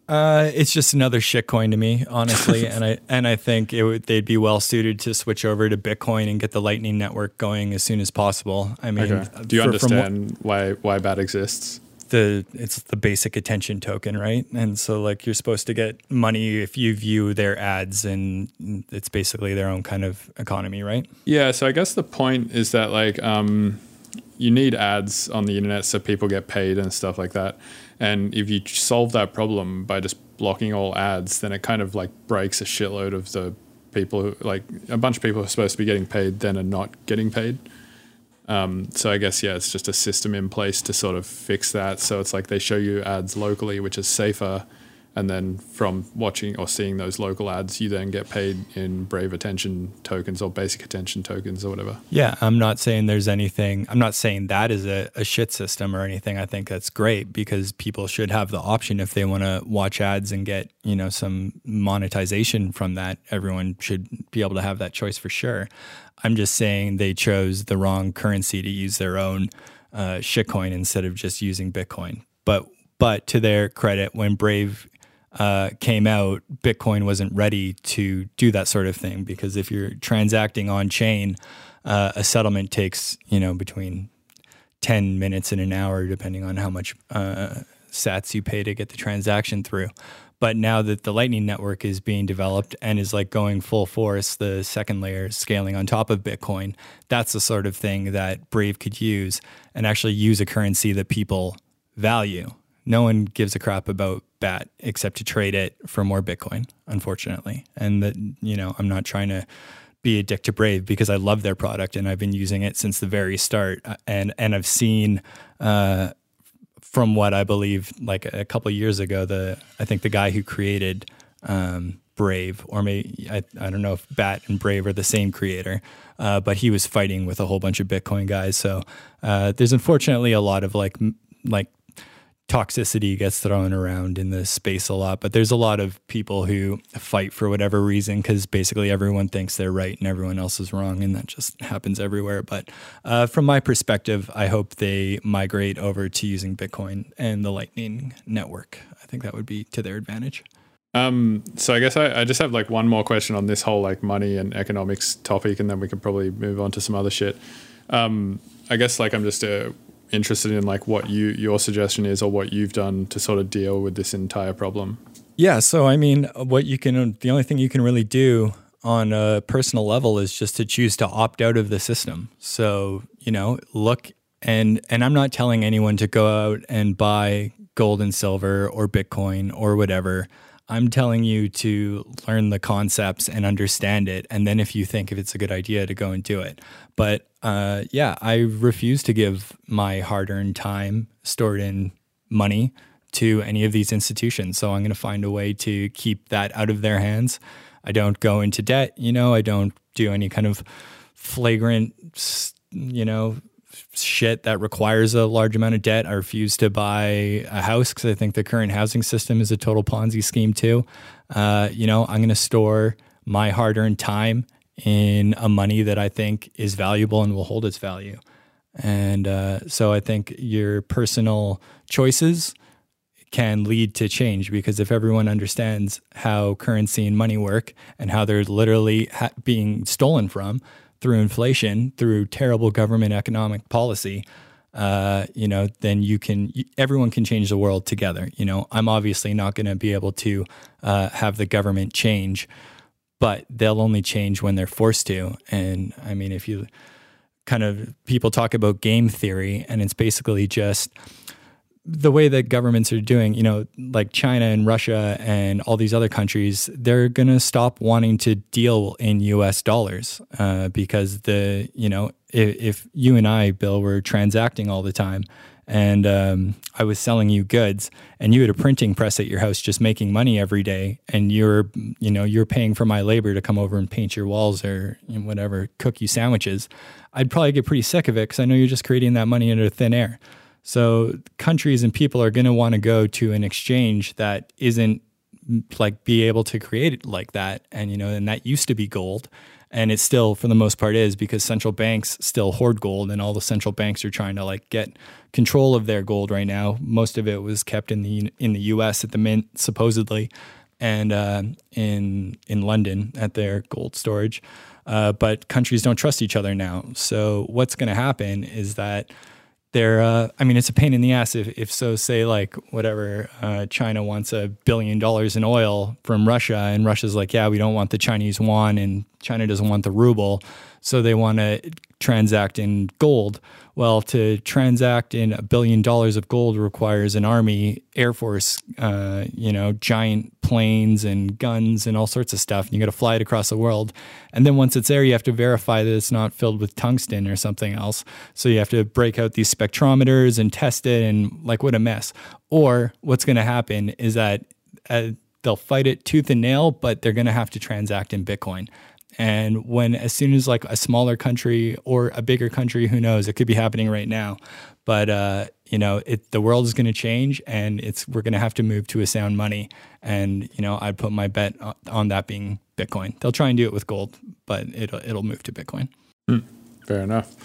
Uh, it's just another shitcoin to me, honestly, and I and I think it would, they'd be well suited to switch over to Bitcoin and get the Lightning Network going as soon as possible. I mean, okay. do you for, understand why why BAT exists? The it's the basic attention token, right? And so like you're supposed to get money if you view their ads and it's basically their own kind of economy, right? Yeah, so I guess the point is that like um you need ads on the internet so people get paid and stuff like that. And if you solve that problem by just blocking all ads, then it kind of like breaks a shitload of the people who like a bunch of people who are supposed to be getting paid then are not getting paid. Um, so I guess yeah, it's just a system in place to sort of fix that. So it's like they show you ads locally, which is safer, and then from watching or seeing those local ads, you then get paid in Brave attention tokens or basic attention tokens or whatever. Yeah, I'm not saying there's anything. I'm not saying that is a, a shit system or anything. I think that's great because people should have the option if they want to watch ads and get you know some monetization from that. Everyone should be able to have that choice for sure. I'm just saying they chose the wrong currency to use their own uh, shitcoin instead of just using Bitcoin. But but to their credit, when Brave uh, came out, Bitcoin wasn't ready to do that sort of thing because if you're transacting on chain, uh, a settlement takes you know between ten minutes and an hour, depending on how much uh, Sats you pay to get the transaction through. But now that the Lightning Network is being developed and is like going full force, the second layer scaling on top of Bitcoin. That's the sort of thing that Brave could use and actually use a currency that people value. No one gives a crap about BAT except to trade it for more Bitcoin, unfortunately. And that, you know, I'm not trying to be a dick to Brave because I love their product and I've been using it since the very start. Uh, And and I've seen uh, from what I believe, like a couple years ago, the I think the guy who created um, Brave, or maybe I, I don't know if Bat and Brave are the same creator, uh, but he was fighting with a whole bunch of Bitcoin guys. So uh, there's unfortunately a lot of like like toxicity gets thrown around in the space a lot, but there's a lot of people who fight for whatever reason because basically everyone thinks they're right and everyone else is wrong, and that just happens everywhere. But uh, from my perspective, I hope they migrate over to using Bitcoin and the Lightning Network. I think that would be to their advantage. Um, so I guess I, I just have like one more question on this whole like money and economics topic, and then we can probably move on to some other shit. Um, I guess like I'm just uh, interested in like what you your suggestion is or what you've done to sort of deal with this entire problem. Yeah. So, I mean, what you can, the only thing you can really do on a personal level is just to choose to opt out of the system. So, you know, look and, and I'm not telling anyone to go out and buy gold and silver or Bitcoin or whatever. I'm telling you to learn the concepts and understand it. And then if you think if it's a good idea to go and do it. But uh, yeah, I refuse to give my hard earned time stored in money to any of these institutions. So I'm going to find a way to keep that out of their hands. I don't go into debt, you know, I don't do any kind of flagrant, you know, shit that requires a large amount of debt. I refuse to buy a house because I think the current housing system is a total Ponzi scheme too. Uh, you know, I'm going to store my hard earned time in a money that I think is valuable and will hold its value. And uh, so I think your personal choices can lead to change because if everyone understands how currency and money work and how they're literally ha- being stolen from through inflation, through terrible government economic policy, uh, you know, then you can, everyone can change the world together. You know, I'm obviously not going to be able to uh, have the government change, but they'll only change when they're forced to. And I mean, if you kind of people talk about game theory, and it's basically just the way that governments are doing, you know, like China and Russia and all these other countries, they're going to stop wanting to deal in US dollars uh, because the, you know, if, if you and I, Bill, were transacting all the time and um, I was selling you goods and you had a printing press at your house just making money every day and you're, you know, you're paying for my labor to come over and paint your walls or you know, whatever, cook you sandwiches, I'd probably get pretty sick of it because I know you're just creating that money under thin air. So countries and people are going to want to go to an exchange that isn't like be able to create it like that. And, you know, and that used to be gold. And it still, for the most part, is because central banks still hoard gold and all the central banks are trying to like get control of their gold right now. Most of it was kept in the in the US at the mint, supposedly, and uh, in in London at their gold storage. Uh, but countries don't trust each other now. So what's going to happen is that they're uh, i mean it's a pain in the ass if, if so say like whatever uh, china wants a billion dollars in oil from russia and russia's like yeah we don't want the chinese yuan and china doesn't want the ruble. So they want to transact in gold. Well to transact in a billion dollars of gold requires an army air force uh, you know giant planes and guns and all sorts of stuff and you got to fly it across the world. And then once it's there you have to verify that it's not filled with tungsten or something else. So you have to break out these spectrometers and test it and like what a mess. Or what's going to happen is that uh, they'll fight it tooth and nail but they're going to have to transact in bitcoin and when, as soon as like a smaller country or a bigger country, who knows, it could be happening right now. But, uh, you know, it, the world is going to change and it's, we're going to have to move to a sound money. And, you know, I'd put my bet on- that being Bitcoin. They'll try and do it with gold, but it'll, it'll move to Bitcoin. Fair enough.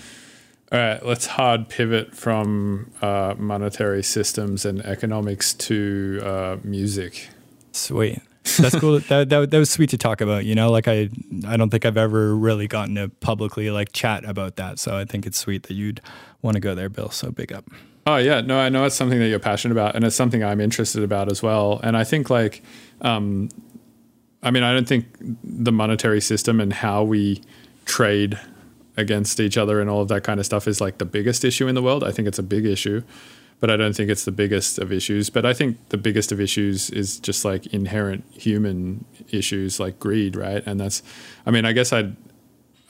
All right, let's hard pivot from uh, monetary systems and economics to uh, music. Sweet. That's cool. that, that that was sweet to talk about. You know, like I I don't think I've ever really gotten to publicly like chat about that. So I think it's sweet that you'd want to go there, Bill. So big up. Oh yeah, no, I know it's something that you're passionate about, and it's something I'm interested about as well. And I think like, um, I mean, I don't think the monetary system and how we trade against each other and all of that kind of stuff is like the biggest issue in the world. I think it's a big issue, but I don't think it's the biggest of issues. But I think the biggest of issues is just like inherent human issues like greed, right? And that's, I mean, I guess I'd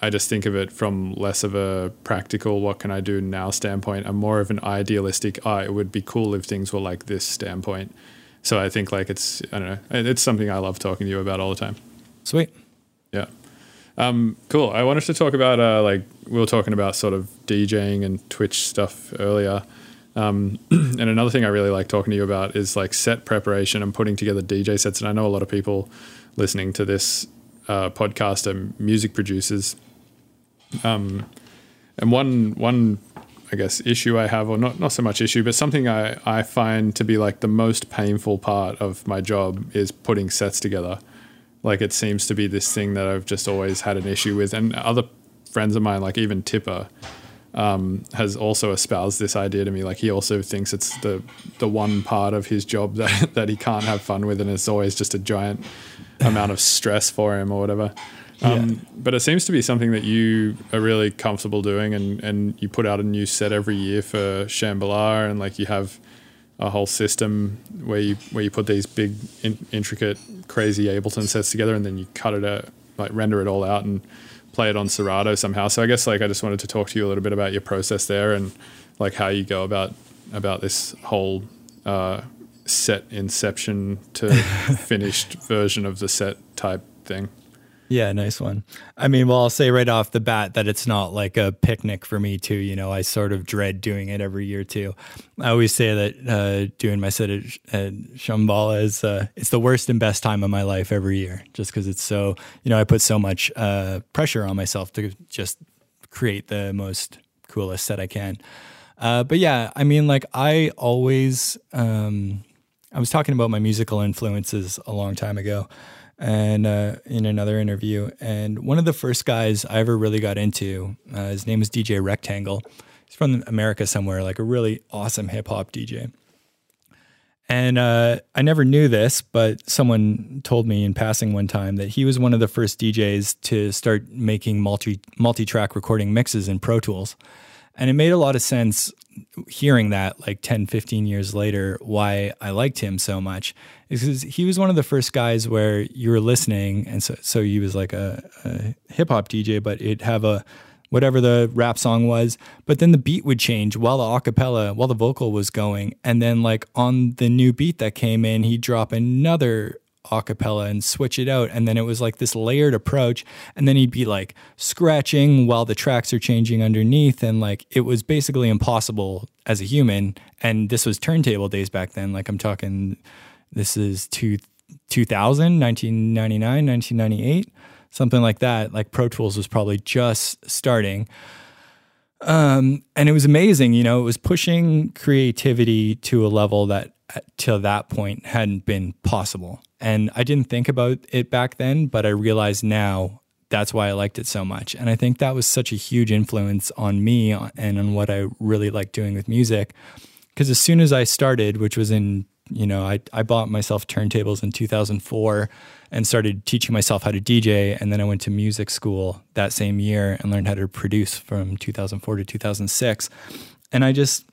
I just think of it from less of a practical, what can I do now standpoint, and more of an idealistic, oh, it would be cool if things were like this standpoint. So I think like it's, I don't know, it's something I love talking to you about all the time. Sweet. Yeah. Um, cool. I wanted to talk about uh, like we were talking about sort of DJing and Twitch stuff earlier. Um, and another thing I really like talking to you about is like set preparation and putting together DJ sets. And I know a lot of people listening to this uh, podcast are music producers. Um, and one one I guess issue I have, or not not so much issue, but something I I find to be like the most painful part of my job is putting sets together. Like it seems to be this thing that I've just always had an issue with, and other friends of mine, like even Tipper, um, has also espoused this idea to me. Like he also thinks it's the the one part of his job that that he can't have fun with, and it's always just a giant amount of stress for him or whatever. Um, Yeah. But it seems to be something that you are really comfortable doing, and and you put out a new set every year for Shambhala, and like you have a whole system where you where you put these big in, intricate crazy Ableton sets together, and then you cut it out, like render it all out, and play it on Serato somehow. So I guess like I just wanted to talk to you a little bit about your process there, and like how you go about about this whole uh, set inception to finished version of the set type thing. Yeah, nice one. I mean, well, I'll say right off the bat that it's not like a picnic for me too. You know, I sort of dread doing it every year too. I always say that uh, doing my set at, at Shambhala is uh, it's the worst and best time of my life every year, just because it's so you know I put so much uh, pressure on myself to just create the most coolest set I can. Uh, but yeah, I mean, like I always, um, I was talking about my musical influences a long time ago, and uh, in another interview, and one of the first guys I ever really got into, uh, his name is DJ Rectangle. He's from America somewhere, like a really awesome hip hop DJ. And uh, I never knew this, but someone told me in passing one time that he was one of the first DJs to start making multi multi track recording mixes in Pro Tools. And it made a lot of sense hearing that like 10, 15 years later, why I liked him so much. Is because he was one of the first guys where you were listening. And so, so he was like a, a hip hop DJ, but it'd have a, whatever the rap song was, but then the beat would change while the acapella, while the vocal was going. And then like on the new beat that came in, he'd drop another acapella and switch it out. And then it was like this layered approach. And then he'd be like scratching while the tracks are changing underneath. And like it was basically impossible as a human. And this was turntable days back then. Like I'm talking, this is two, 2000, 1999, 1998 something like that. Like Pro Tools was probably just starting. Um, and it was amazing, you know, it was pushing creativity to a level that till that point hadn't been possible. And I didn't think about it back then, but I realize now that's why I liked it so much. And I think that was such a huge influence on me and on what I really like doing with music. Because as soon as I started, which was in, you know, I, I bought myself turntables in 2004 and started teaching myself how to DJ. And then I went to music school that same year and learned how to produce from 2004 to 2006. And I just,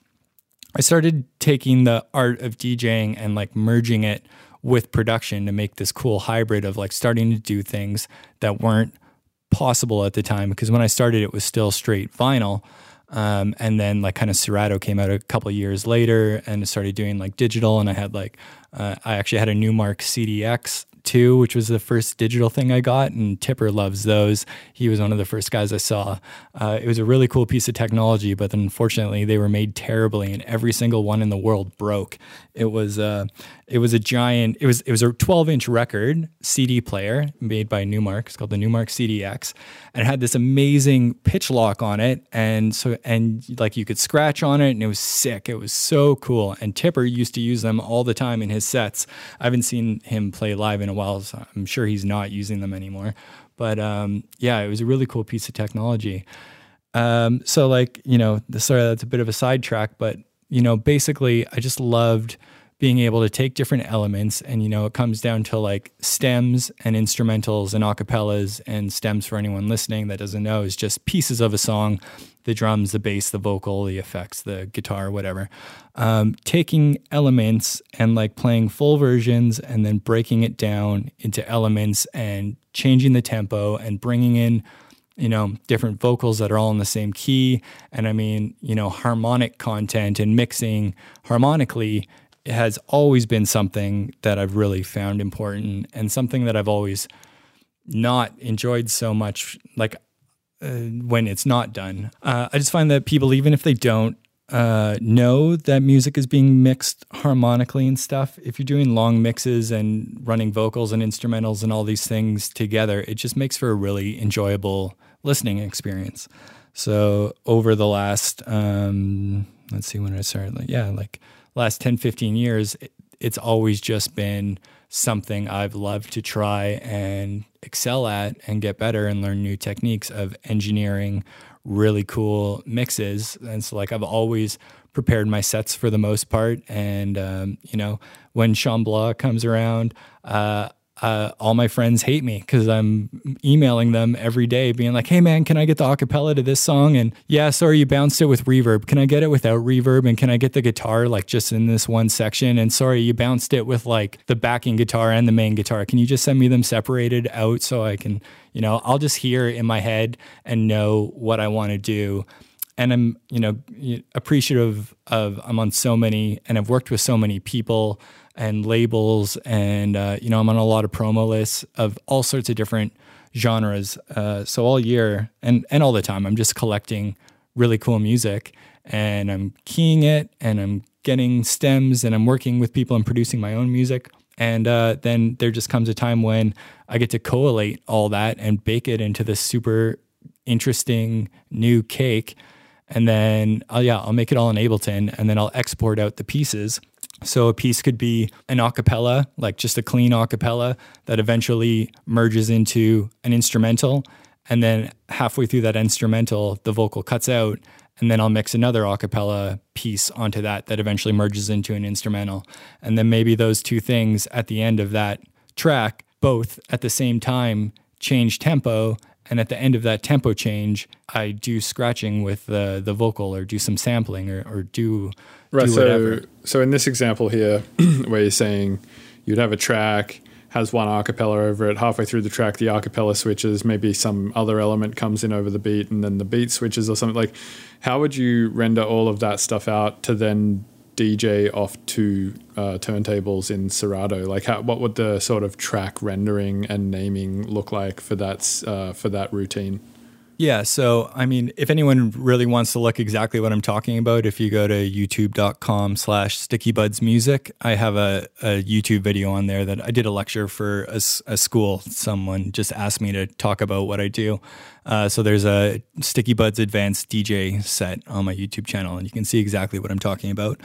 I started taking the art of DJing and like merging it with production to make this cool hybrid of like starting to do things that weren't possible at the time. Because when I started, it was still straight vinyl. Um, and then like kind of Serato came out a couple years later and started doing like digital. And I had like, uh, I actually had a Numark CDX too, which was the first digital thing I got. And Tipper loves those. He was one of the first guys I saw. Uh, it was a really cool piece of technology, but unfortunately they were made terribly, and every single one in the world broke. It was uh, it was a giant. It was it was a 12 inch record CD player made by Numark. It's called the Numark CDX, and it had this amazing pitch lock on it, and so and like you could scratch on it, and it was sick. It was so cool. And Tipper used to use them all the time in his sets. I haven't seen him play live in a while, so I'm sure he's not using them anymore. But um, yeah, it was a really cool piece of technology. Um, so like you know, sorry, that's a bit of a sidetrack, but you know, basically, I just loved being able to take different elements and you know it comes down to like stems and instrumentals and acapellas and stems for anyone listening that doesn't know is just pieces of a song the drums the bass the vocal the effects the guitar whatever um, taking elements and like playing full versions and then breaking it down into elements and changing the tempo and bringing in you know, different vocals that are all in the same key. And I mean, you know, harmonic content and mixing harmonically has always been something that I've really found important and something that I've always not enjoyed so much. Like uh, when it's not done, uh, I just find that people, even if they don't uh, know that music is being mixed harmonically and stuff, if you're doing long mixes and running vocals and instrumentals and all these things together, it just makes for a really enjoyable listening experience. So over the last, um, let's see when I started, like, yeah, like last 10, 15 years, it's always just been something I've loved to try and excel at and get better and learn new techniques of engineering really cool mixes. And so, like, I've always prepared my sets for the most part. And, um, you know, when Shambhala comes around, uh, uh, all my friends hate me because I'm emailing them every day, being like, "Hey man, can I get the acapella to this song?" And yeah, sorry, you bounced it with reverb. Can I get it without reverb? And can I get the guitar like just in this one section? And sorry, you bounced it with like the backing guitar and the main guitar. Can you just send me them separated out so I can, you know, I'll just hear in my head and know what I want to do and I'm you know appreciative of I'm on so many and I've worked with so many people and labels, and uh, you know I'm on a lot of promo lists of all sorts of different genres. Uh, so all year and and all the time, I'm just collecting really cool music, and I'm keying it, and I'm getting stems, and I'm working with people and producing my own music. And uh, then there just comes a time when I get to collate all that and bake it into this super interesting new cake. And then, uh, yeah, I'll make it all in Ableton and then I'll export out the pieces so a piece could be an acapella, like just a clean acapella that eventually merges into an instrumental. And then halfway through that instrumental, the vocal cuts out. And then I'll mix another acapella piece onto that that eventually merges into an instrumental. And then maybe those two things at the end of that track, both at the same time, change tempo. And at the end of that tempo change, I do scratching with the, the vocal or do some sampling or, or do Right. So, whatever. so in this example here, where you're saying you'd have a track has one acapella over it. Halfway through the track, the acapella switches. Maybe some other element comes in over the beat, and then the beat switches or something. Like, how would you render all of that stuff out to then DJ off to uh, turntables in Serato? Like, how, what would the sort of track rendering and naming look like for that uh, for that routine? Yeah. So, I mean, if anyone really wants to look exactly what I'm talking about, if you go to youtube.com slash stickybudsmusic, I have a, a YouTube video on there that I did a lecture for a school. Someone just asked me to talk about what I do. Uh, so there's a Stickybuds Advanced DJ set on my YouTube channel, and you can see exactly what I'm talking about.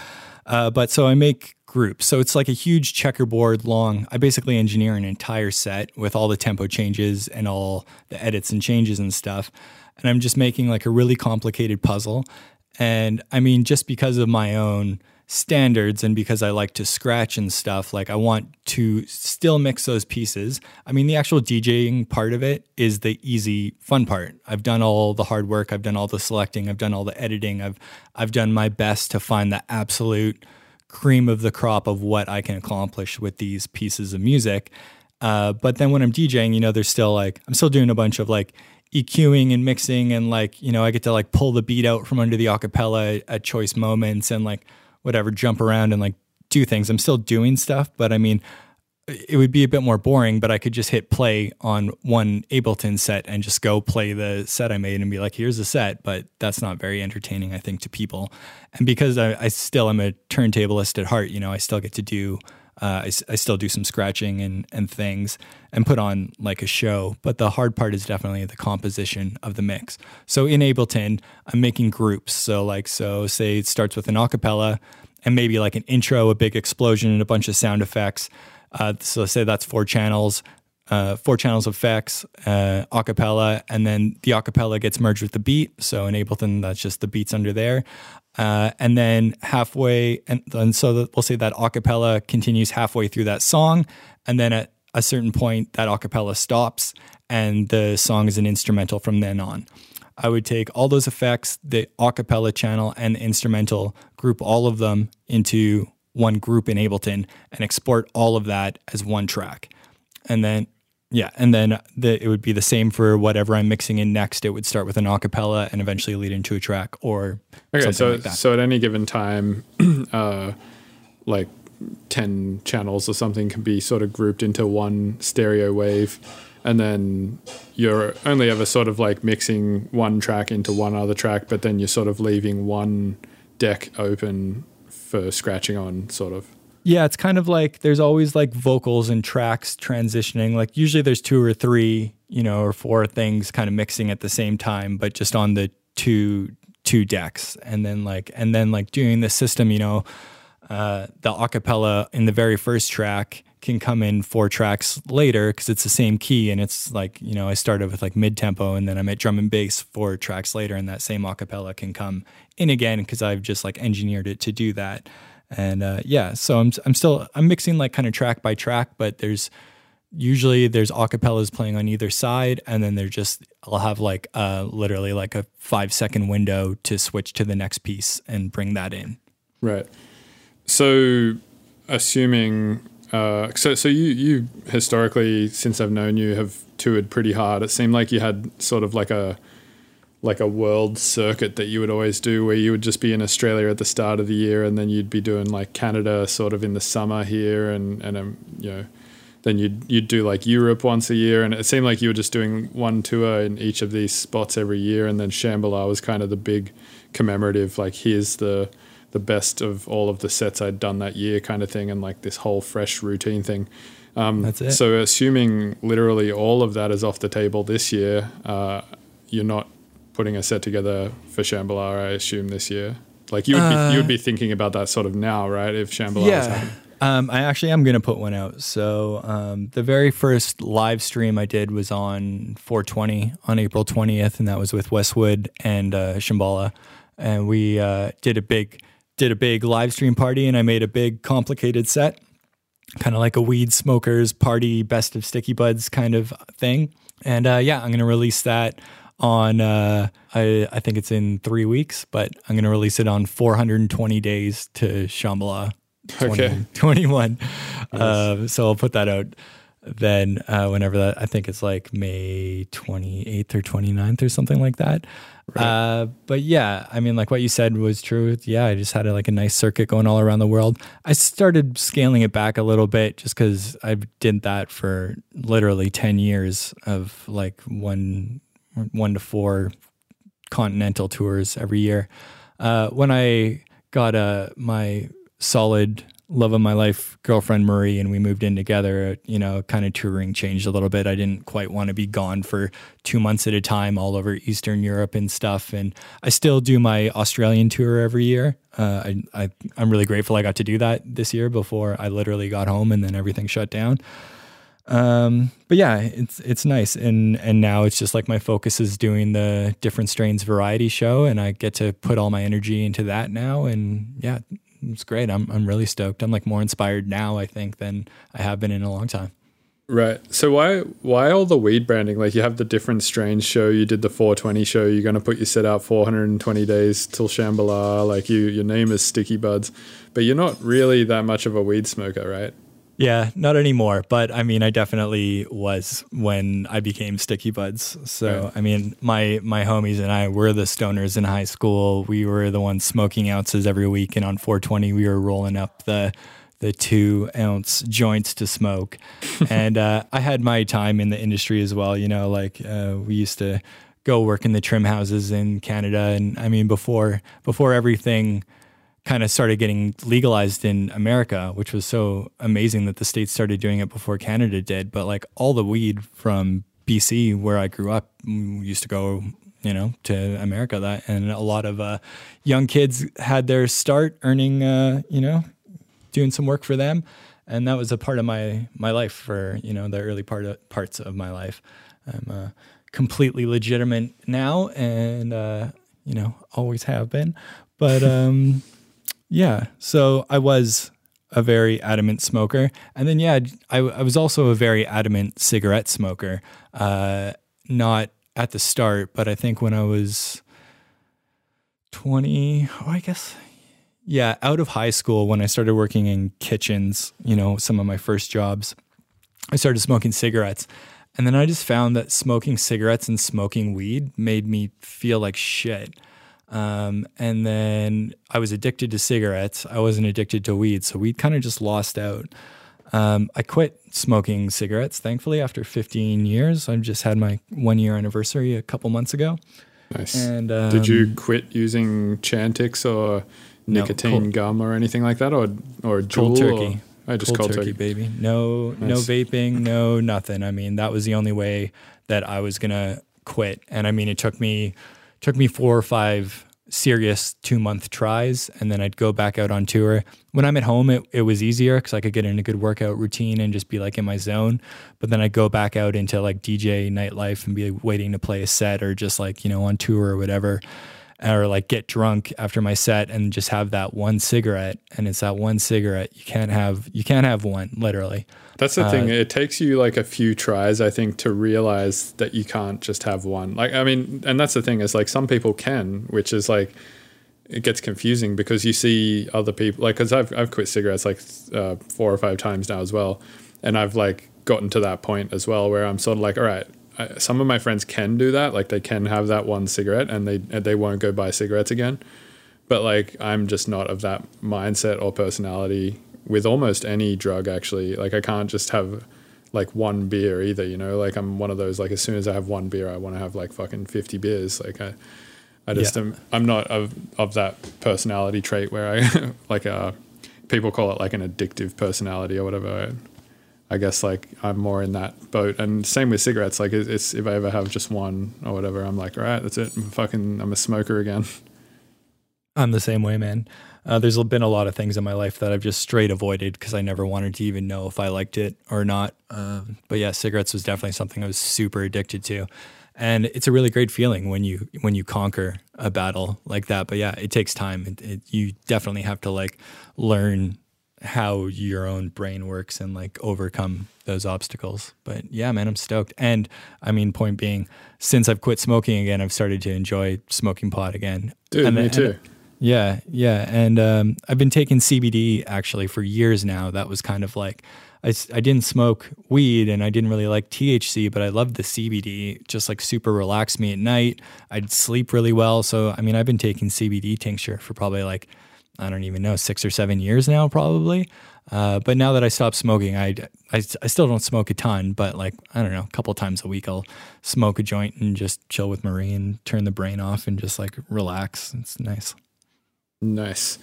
Uh, but so I make groups. So it's like a huge checkerboard long. I basically engineer an entire set with all the tempo changes and all the edits and changes and stuff. And I'm just making like a really complicated puzzle. And I mean, just because of my own standards and because I like to scratch and stuff, like I want to still mix those pieces. I mean, the actual DJing part of it is the easy fun part. I've done all the hard work, I've done all the selecting, I've done all the editing. I've I've done my best to find the absolute cream of the crop of what I can accomplish with these pieces of music. Uh, but then when I'm DJing, you know, there's still like I'm still doing a bunch of like EQing and mixing and like you know I get to like pull the beat out from under the acapella at choice moments and like whatever jump around and like do things. I'm still doing stuff, but I mean it would be a bit more boring, but I could just hit play on one Ableton set and just go play the set I made and be like, here's the set. But that's not very entertaining, I think, to people. And because I, I still am a turntablist at heart, you know, I still get to do, uh, I, I still do some scratching and, and things and put on like a show. But the hard part is definitely the composition of the mix. So in Ableton, I'm making groups. So, like, so say it starts with an acapella and maybe like an intro, a big explosion, and a bunch of sound effects. Uh, so say that's four channels, uh, four channels of effects, uh, acapella, and then the acapella gets merged with the beat. So in Ableton, that's just the beats under there. Uh, and then halfway, and, and so we'll say that acapella continues halfway through that song, and then at a certain point, that acapella stops, and the song is an instrumental from then on. I would take all those effects, the acapella channel and the instrumental, group all of them into one group in Ableton and export all of that as one track. And then yeah, and then the, it would be the same for whatever I'm mixing in next. It would start with an acapella and eventually lead into a track or Okay, something so like that. so at any given time, uh, like ten channels or something can be sort of grouped into one stereo wave, and then you're only ever sort of like mixing one track into one other track, but then you're sort of leaving one deck open for scratching on, sort of. Yeah, it's kind of like there's always like vocals and tracks transitioning. Like usually there's two or three, you know, or four things kind of mixing at the same time, but just on the two two decks. And then like and then like doing the system, you know, uh, the acapella in the very first track can come in four tracks later because it's the same key and it's like you know I started with like mid tempo and then I'm at drum and bass four tracks later and that same acapella can come in again because I've just like engineered it to do that and uh, yeah so I'm I'm still I'm mixing like kind of track by track but there's usually there's acapellas playing on either side and then they're just I'll have like uh literally like a five second window to switch to the next piece and bring that in Right. So, assuming, uh, so so you you historically, since I've known you, have toured pretty hard. It seemed like you had sort of like a like a world circuit that you would always do, where you would just be in Australia at the start of the year, and then you'd be doing like Canada sort of in the summer here, and and um, you know. Then you'd you'd do like Europe once a year, and it seemed like you were just doing one tour in each of these spots every year. And then Shambhala was kind of the big commemorative, like here's the the best of all of the sets I'd done that year, kind of thing, and like this whole fresh routine thing. Um, That's it. So, assuming literally all of that is off the table this year, uh, you're not putting a set together for Shambhala, I assume this year. Like you would be, you would be thinking about that sort of now, right? If Shambhala was happening. Um, I actually am going to put one out. So um, the very first live stream I did was on 420 on April 20th, and that was with Westwood and uh, Shambhala, and we uh, did a big did a big live stream party, and I made a big complicated set, kind of like a weed smokers party, best of Stickybuds kind of thing. And uh, yeah, I'm going to release that on uh, I, I think it's in three weeks, but I'm going to release it on 420 days to Shambhala. 20, Okay. 21. Uh, so I'll put that out then uh, whenever that, I think it's like May 28th or 29th or something like that. Uh, but yeah, I mean, like what you said was true. Yeah, I just had a, like a nice circuit going all around the world. I started scaling it back a little bit just because I did that for literally 10 years of like one, one to four continental tours every year. Uh, when I got uh, my solid love of my life girlfriend Marie and we moved in together, you know, kind of touring changed a little bit. I didn't quite want to be gone for two months at a time all over Eastern Europe and stuff. And I still do my Australian tour every year. Uh, I, I, I'm really grateful I got to do that this year before I literally got home and then everything shut down. Um, but yeah, it's it's nice, and and now it's just like my focus is doing the different strains variety show, and I get to put all my energy into that now, and yeah, it's great. I'm I'm really stoked. I'm like more inspired now, I think, than I have been in a long time. Right. So why why all the weed branding? Like you have the different strains show, you did the 420 show, you're going to put your set out 420 days till Shambhala, like you your name is Stickybuds, but you're not really that much of a weed smoker, right? Yeah, not anymore. But I mean, I definitely was when I became Stickybuds. So Right. I mean, my my homies and I were the stoners in high school. We were the ones smoking ounces every week, and on 420, we were rolling up the the two ounce joints to smoke. and uh, I had my time in the industry as well. You know, like uh, we used to go work in the trim houses in Canada, and I mean, before before everything kind of started getting legalized in America, which was so amazing that the states started doing it before Canada did. But like all the weed from BC, where I grew up, mm, used to go, you know, to America. That and a lot of uh, young kids had their start earning, uh, you know, doing some work for them, and that was a part of my my life for you know the early part of, parts of my life. I'm uh, completely legitimate now, and uh, you know, always have been. But um, yeah, so I was a very adamant smoker, and then yeah, I, I was also a very adamant cigarette smoker. Uh, not at the start, but I think when I was twenty, oh, I guess yeah, out of high school when I started working in kitchens, you know, some of my first jobs, I started smoking cigarettes. And then I just found that smoking cigarettes and smoking weed made me feel like shit. Um, and then I was addicted to cigarettes. I wasn't addicted to weed. So weed kind of just lost out. Um, I quit smoking cigarettes, thankfully, after 15 years. I just had my one year anniversary a couple months ago. Nice. And Did you um, quit using Chantix or No, nicotine cold- gum or anything like that, or or cold turkey? Or, oh, just cold, cold, turkey, turkey. baby. No, no Nice. vaping, no nothing. I mean, that was the only way that I was gonna quit. And I mean, it took me took me four or five serious two month tries, and then I'd go back out on tour. When I'm at home, it, it was easier because I could get in a good workout routine and just be like in my zone. But then I'd go back out into like DJ nightlife and be waiting to play a set or just like you know on tour or whatever or like get drunk after my set and just have that one cigarette and it's that one cigarette you can't have you can't have one literally That's the Uh, thing. It takes you like a few tries, I think, to realize that you can't just have one. Like, I mean, and that's the thing is like some people can, which is like it gets confusing because you see other people like because I've I've quit cigarettes like uh, four or five times now as well, and I've like gotten to that point as well where I'm sort of like, all right. I, some of my friends can do that, like they can have that one cigarette and they they won't go buy cigarettes again. But like I'm just not of that mindset or personality with almost any drug actually. Like I can't just have like one beer either, you know? Like I'm one of those like as soon as I have one beer I want to have like fucking 50 beers. Like I I just Yeah. am I'm not of of that personality trait where I like uh people call it like an addictive personality or whatever. I guess like I'm more in that boat, and same with cigarettes. Like it's, if I ever have just one or whatever, I'm like, all right, that's it. I'm fucking, I'm a smoker again. i'm the same way man uh, there's been a lot of things in my life that i've just straight avoided because i never wanted to even know if i liked it or not um, but yeah cigarettes was definitely something i was super addicted to and it's a really great feeling when you when you conquer a battle like that but yeah it takes time it, it, you definitely have to like learn how your own brain works and like overcome those obstacles. But yeah, man, I'm stoked. And I mean, point being, since I've quit smoking again, I've started to enjoy smoking pot again. Dude, And- me and- too. yeah, yeah, and um, I've been taking CBD actually for years now. That was kind of like I, I didn't smoke weed and I didn't really like THC, but I loved the CBD. Just like super relaxed me at night. I'd sleep really well. So I mean, I've been taking CBD tincture for probably like I don't even know six or seven years now, probably. Uh, but now that I stopped smoking, I, I I still don't smoke a ton, but like I don't know, a couple times a week I'll smoke a joint and just chill with Marie and turn the brain off and just like relax. It's nice. Nice.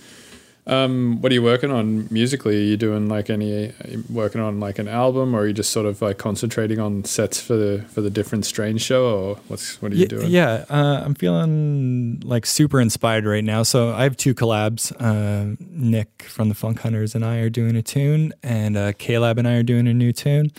Um, what are you working on musically? Are you doing like any working on like an album, or are you just sort of like concentrating on sets for the for the different strains show, or what's what are you yeah, doing? Yeah, uh, I'm feeling like super inspired right now. So I have two collabs. Uh, Nick from the Funk Hunters and I are doing a tune, and uh, Caleb and I are doing a new tune.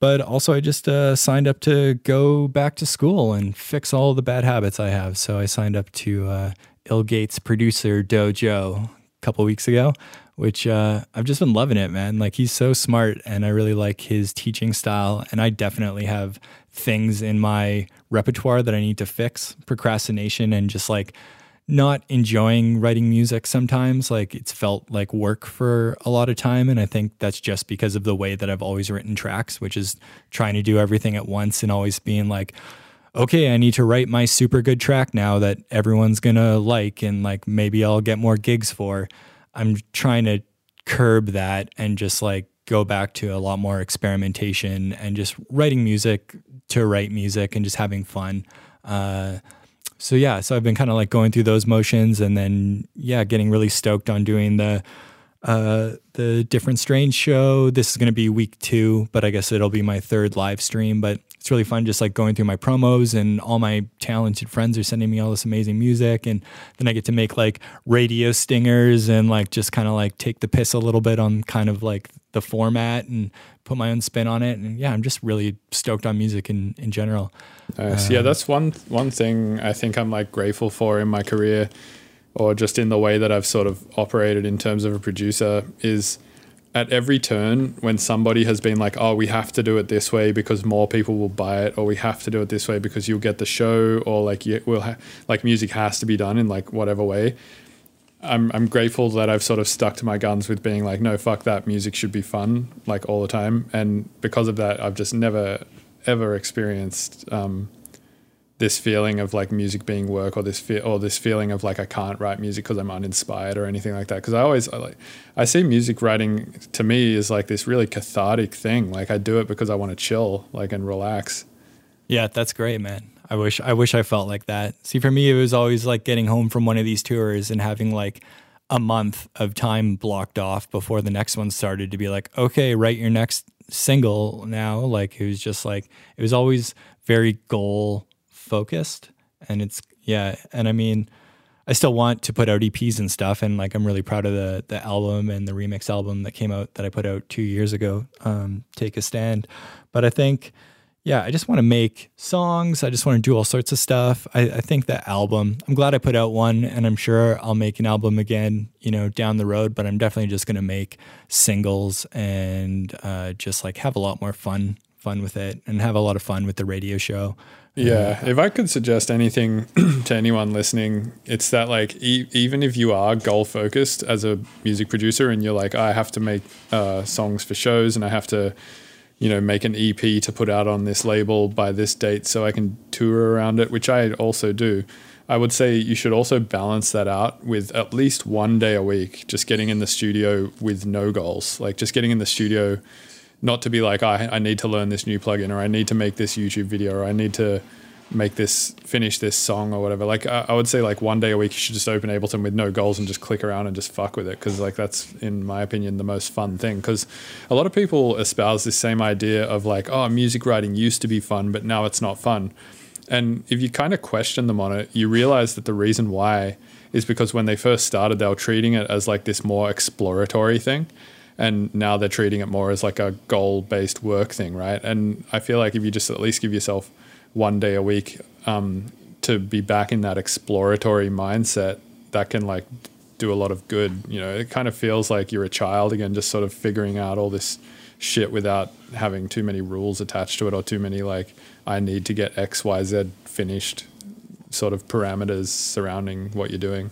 But also, I just uh, signed up to go back to school and fix all the bad habits I have. So I signed up to uh, ill.Gates Producer Dojo couple weeks ago, which uh, I've just been loving it, man. Like he's so smart, and I really like his teaching style. And I definitely have things in my repertoire that I need to fix, procrastination, and just like not enjoying writing music sometimes. Like it's felt like work for a lot of time. And I think that's just because of the way that I've always written tracks, which is trying to do everything at once and always being like, okay, I need to write my super good track now that everyone's going to like and like maybe I'll get more gigs for. I'm trying to curb that and just like go back to a lot more experimentation and just writing music to write music and just having fun. Uh, so yeah, so I've been kind of like going through those motions and then yeah, getting really stoked on doing the uh the different strains show. This is going to be week 2, but I guess it'll be my third live stream, but it's really fun just like going through my promos and all my talented friends are sending me all this amazing music and then I get to make like radio stingers and like just kind of like take the piss a little bit on kind of like the format and put my own spin on it and yeah, I'm just really stoked on music in in general. Nice. yeah, that's one one thing I think I'm like grateful for in my career, or just in the way that I've sort of operated in terms of a producer is at every turn when somebody has been like, oh, we have to do it this way because more people will buy it, or we have to do it this way because you'll get the show, or like you will ha- like music has to be done in like whatever way. I'm I'm grateful that I've sort of stuck to my guns with being like, no, fuck that. Music should be fun like all the time, and because of that, I've just never ever experienced um, this feeling of like music being work or this fe- or this feeling of like I can't write music because I'm uninspired or anything like that. Because I always I like I see music writing to me is like this really cathartic thing. Like I do it because I want to chill, like and relax. Yeah, that's great, man. I wish I wish I felt like that. See, for me, it was always like getting home from one of these tours and having like a month of time blocked off before the next one started to be like, okay, write your next single now. Like it was just like it was always very goal focused, and it's yeah. And I mean, I still want to put out EPs and stuff, and like I'm really proud of the the album and the remix album that came out that I put out two years ago. Um, Take a stand, but I think yeah, I just want to make songs. I just want to do all sorts of stuff. I, I, think that album, I'm glad I put out one and I'm sure I'll make an album again, you know, down the road, but I'm definitely just going to make singles and uh, just like have a lot more fun, fun with it and have a lot of fun with the radio show. Yeah. if I could suggest anything to anyone listening, it's that like, e- even if you are goal focused as a music producer and you're like, I have to make uh, songs for shows and I have to, you know, make an EP to put out on this label by this date so I can tour around it, which I also do. I would say you should also balance that out with at least one day a week, just getting in the studio with no goals. Like just getting in the studio, not to be like, I, I need to learn this new plugin or I need to make this YouTube video or I need to make this finish this song or whatever. Like I, I, would say like one day a week you should just open ableton with no goals and just click around and just fuck with it because like that's in my opinion the most fun thing. Because a lot of people espouse this same idea of like oh music writing used to be fun but now it's not fun. And if you kind of question them on it you realize that the reason why is because when they first started they were treating it as like this more exploratory thing and now they're treating it more as like a goal based work thing right and i feel like if you just at least give yourself one day a week um, to be back in that exploratory mindset that can like do a lot of good. You know, it kind of feels like you're a child again, just sort of figuring out all this shit without having too many rules attached to it or too many like I need to get X Y Z finished sort of parameters surrounding what you're doing.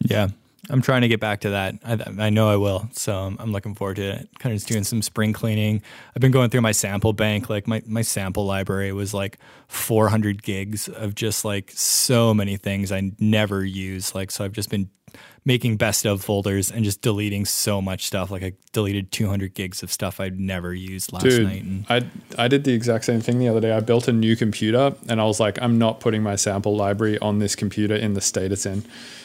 Yeah, I'm trying to get back to that. I, I know I will. So I'm, I'm, looking forward to it. Kind of just doing some spring cleaning. I've been going through my sample bank. Like my, my sample library was like 400 gigs of just like so many things I never use. Like, so I've just been making best of folders and just deleting so much stuff. Like I deleted 200 gigs of stuff I'd never used last Dude, night. And I I did the exact same thing the other day. I built a new computer and I was like, I'm not putting my sample library on this computer in the state it's in.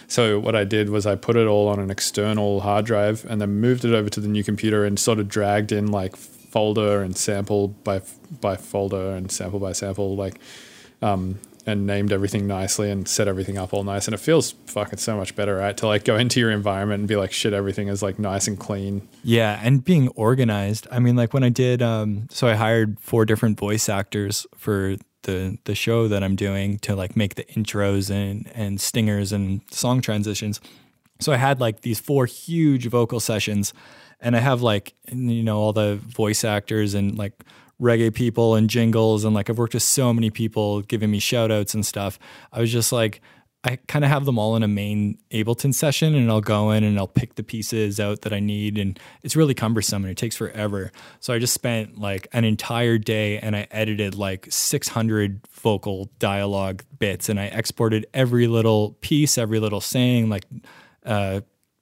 So what I did was I put it all on an external hard drive and then moved it over to the new computer and sort of dragged in like folder and sample by by folder and sample by sample like um, and named everything nicely and set everything up all nice. And it feels fucking so much better, right? To like go into your environment and be like, shit, everything is like nice and clean. Yeah. And being organized. I mean, like when I did, um, so I hired four different voice actors for the the show that I'm doing to like make the intros and and stingers and song transitions. So I had like these four huge vocal sessions and I have like you know all the voice actors and like reggae people and jingles and like I've worked with so many people giving me shout outs and stuff. I was just like I kind of have them all in a main Ableton session and I'll go in and I'll pick the pieces out that I need and it's really cumbersome and it takes forever. So I just spent like an entire day and I edited like 600 vocal dialogue bits and I exported every little piece, every little saying like uh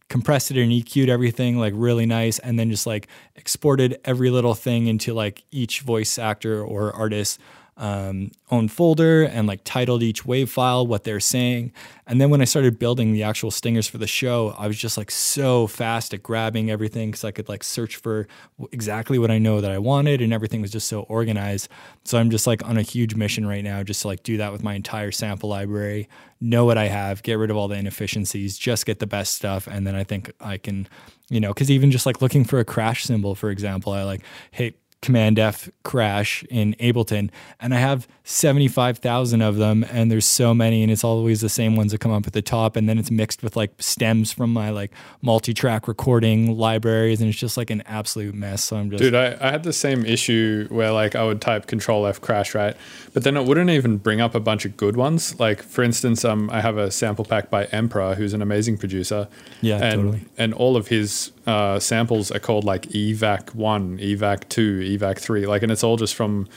compressed it and EQ'd everything like really nice and then just like exported every little thing into like each voice actor or artist um, own folder and like titled each wave file what they're saying. And then when I started building the actual stingers for the show, I was just like so fast at grabbing everything because I could like search for exactly what I know that I wanted and everything was just so organized. So I'm just like on a huge mission right now, just to like do that with my entire sample library, know what I have, get rid of all the inefficiencies, just get the best stuff. And then I think I can, you know, because even just like looking for a crash cymbal, for example, I like, hey, Command F crash in Ableton, and I have 75,000 of them, and there's so many, and it's always the same ones that come up at the top, and then it's mixed with like stems from my like multi track recording libraries, and it's just like an absolute mess. So I'm just. Dude, I, I had the same issue where like I would type Control F crash, right? But then it wouldn't even bring up a bunch of good ones. Like, for instance, um, I have a sample pack by Emperor, who's an amazing producer. Yeah, and, totally. And all of his uh, samples are called like evac 1 evac 2 evac 3 like and it's all just from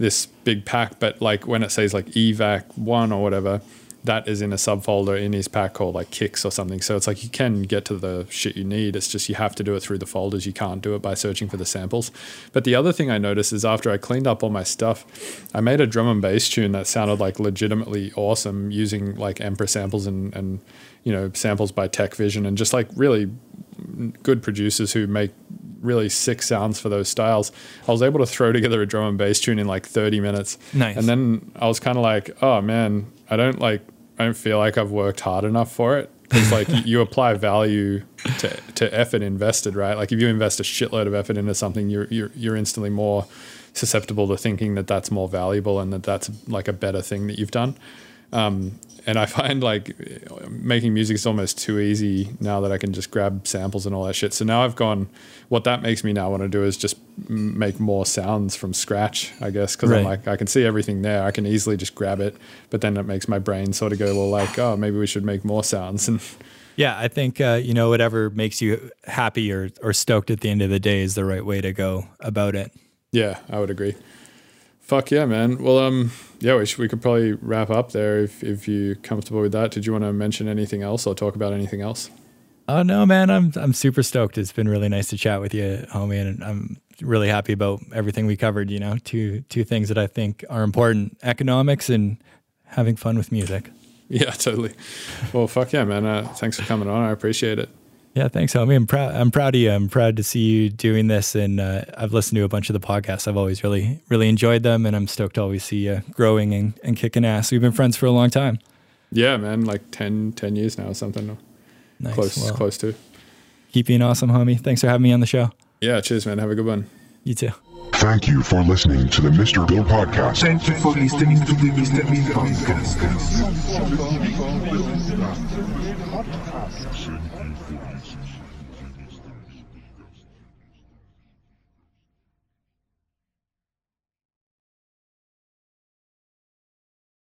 this big pack, but like when it says like evac one or whatever, that is in a subfolder in his pack called like kicks or something. So it's like you can get to the shit you need. It's just you have to do it through the folders. You can't do it by searching for the samples. But the other thing I noticed is after I cleaned up all my stuff, I made a drum and bass tune that sounded like legitimately awesome using like Emperor samples and, and you know, samples by Tech Vision and just like really good producers who make really sick sounds for those styles. I was able to throw together a drum and bass tune in like 30 minutes. Nice. And then I was kind of like, oh man, I don't like, I don't feel like I've worked hard enough for it. It's like you- you apply value to, to effort invested, right? Like if you invest a shitload of effort into something, you're, you're, you're instantly more susceptible to thinking that that's more valuable and that that's like a better thing that you've done. Um, and I find like making music is almost too easy now that I can just grab samples and all that shit. So now I've gone. What that makes me now want to do is just make more sounds from scratch, I guess, because I'm like I can see everything there. I can easily just grab it, but then it makes my brain sort of go, well, like, oh, maybe we should make more sounds. And Yeah, I think uh, you know whatever makes you happy or or stoked at the end of the day is the right way to go about it. yeah, I would agree. Fuck yeah, man. Well, um, yeah, we, should, we could probably wrap up there if if you're comfortable with that. Did you want to mention anything else or talk about anything else? Oh no, man, I'm I'm super stoked. It's been really nice to chat with you, homie, and I'm really happy about everything we covered. You know, two two things that I think are important: economics and having fun with music. Yeah, totally. Well, fuck yeah, man. Uh, thanks for coming on. I appreciate it. Yeah, thanks, homie. I'm proud. I'm proud of you. I'm proud to see you doing this, and uh, I've listened to a bunch of the podcasts. I've always really, really enjoyed them, and I'm stoked to always see you growing and, and kicking ass. We've been friends for a long time. Yeah, man. Like 10, 10 years now or something. Nice. Close, Well, close to. Keep being awesome, homie. Thanks for having me on the show. Yeah, cheers, man. Have a good one. You too. Thank you for listening to the Mr. Bill Podcast. Thank you for listening to the Mr. Bill podcast. Podcast.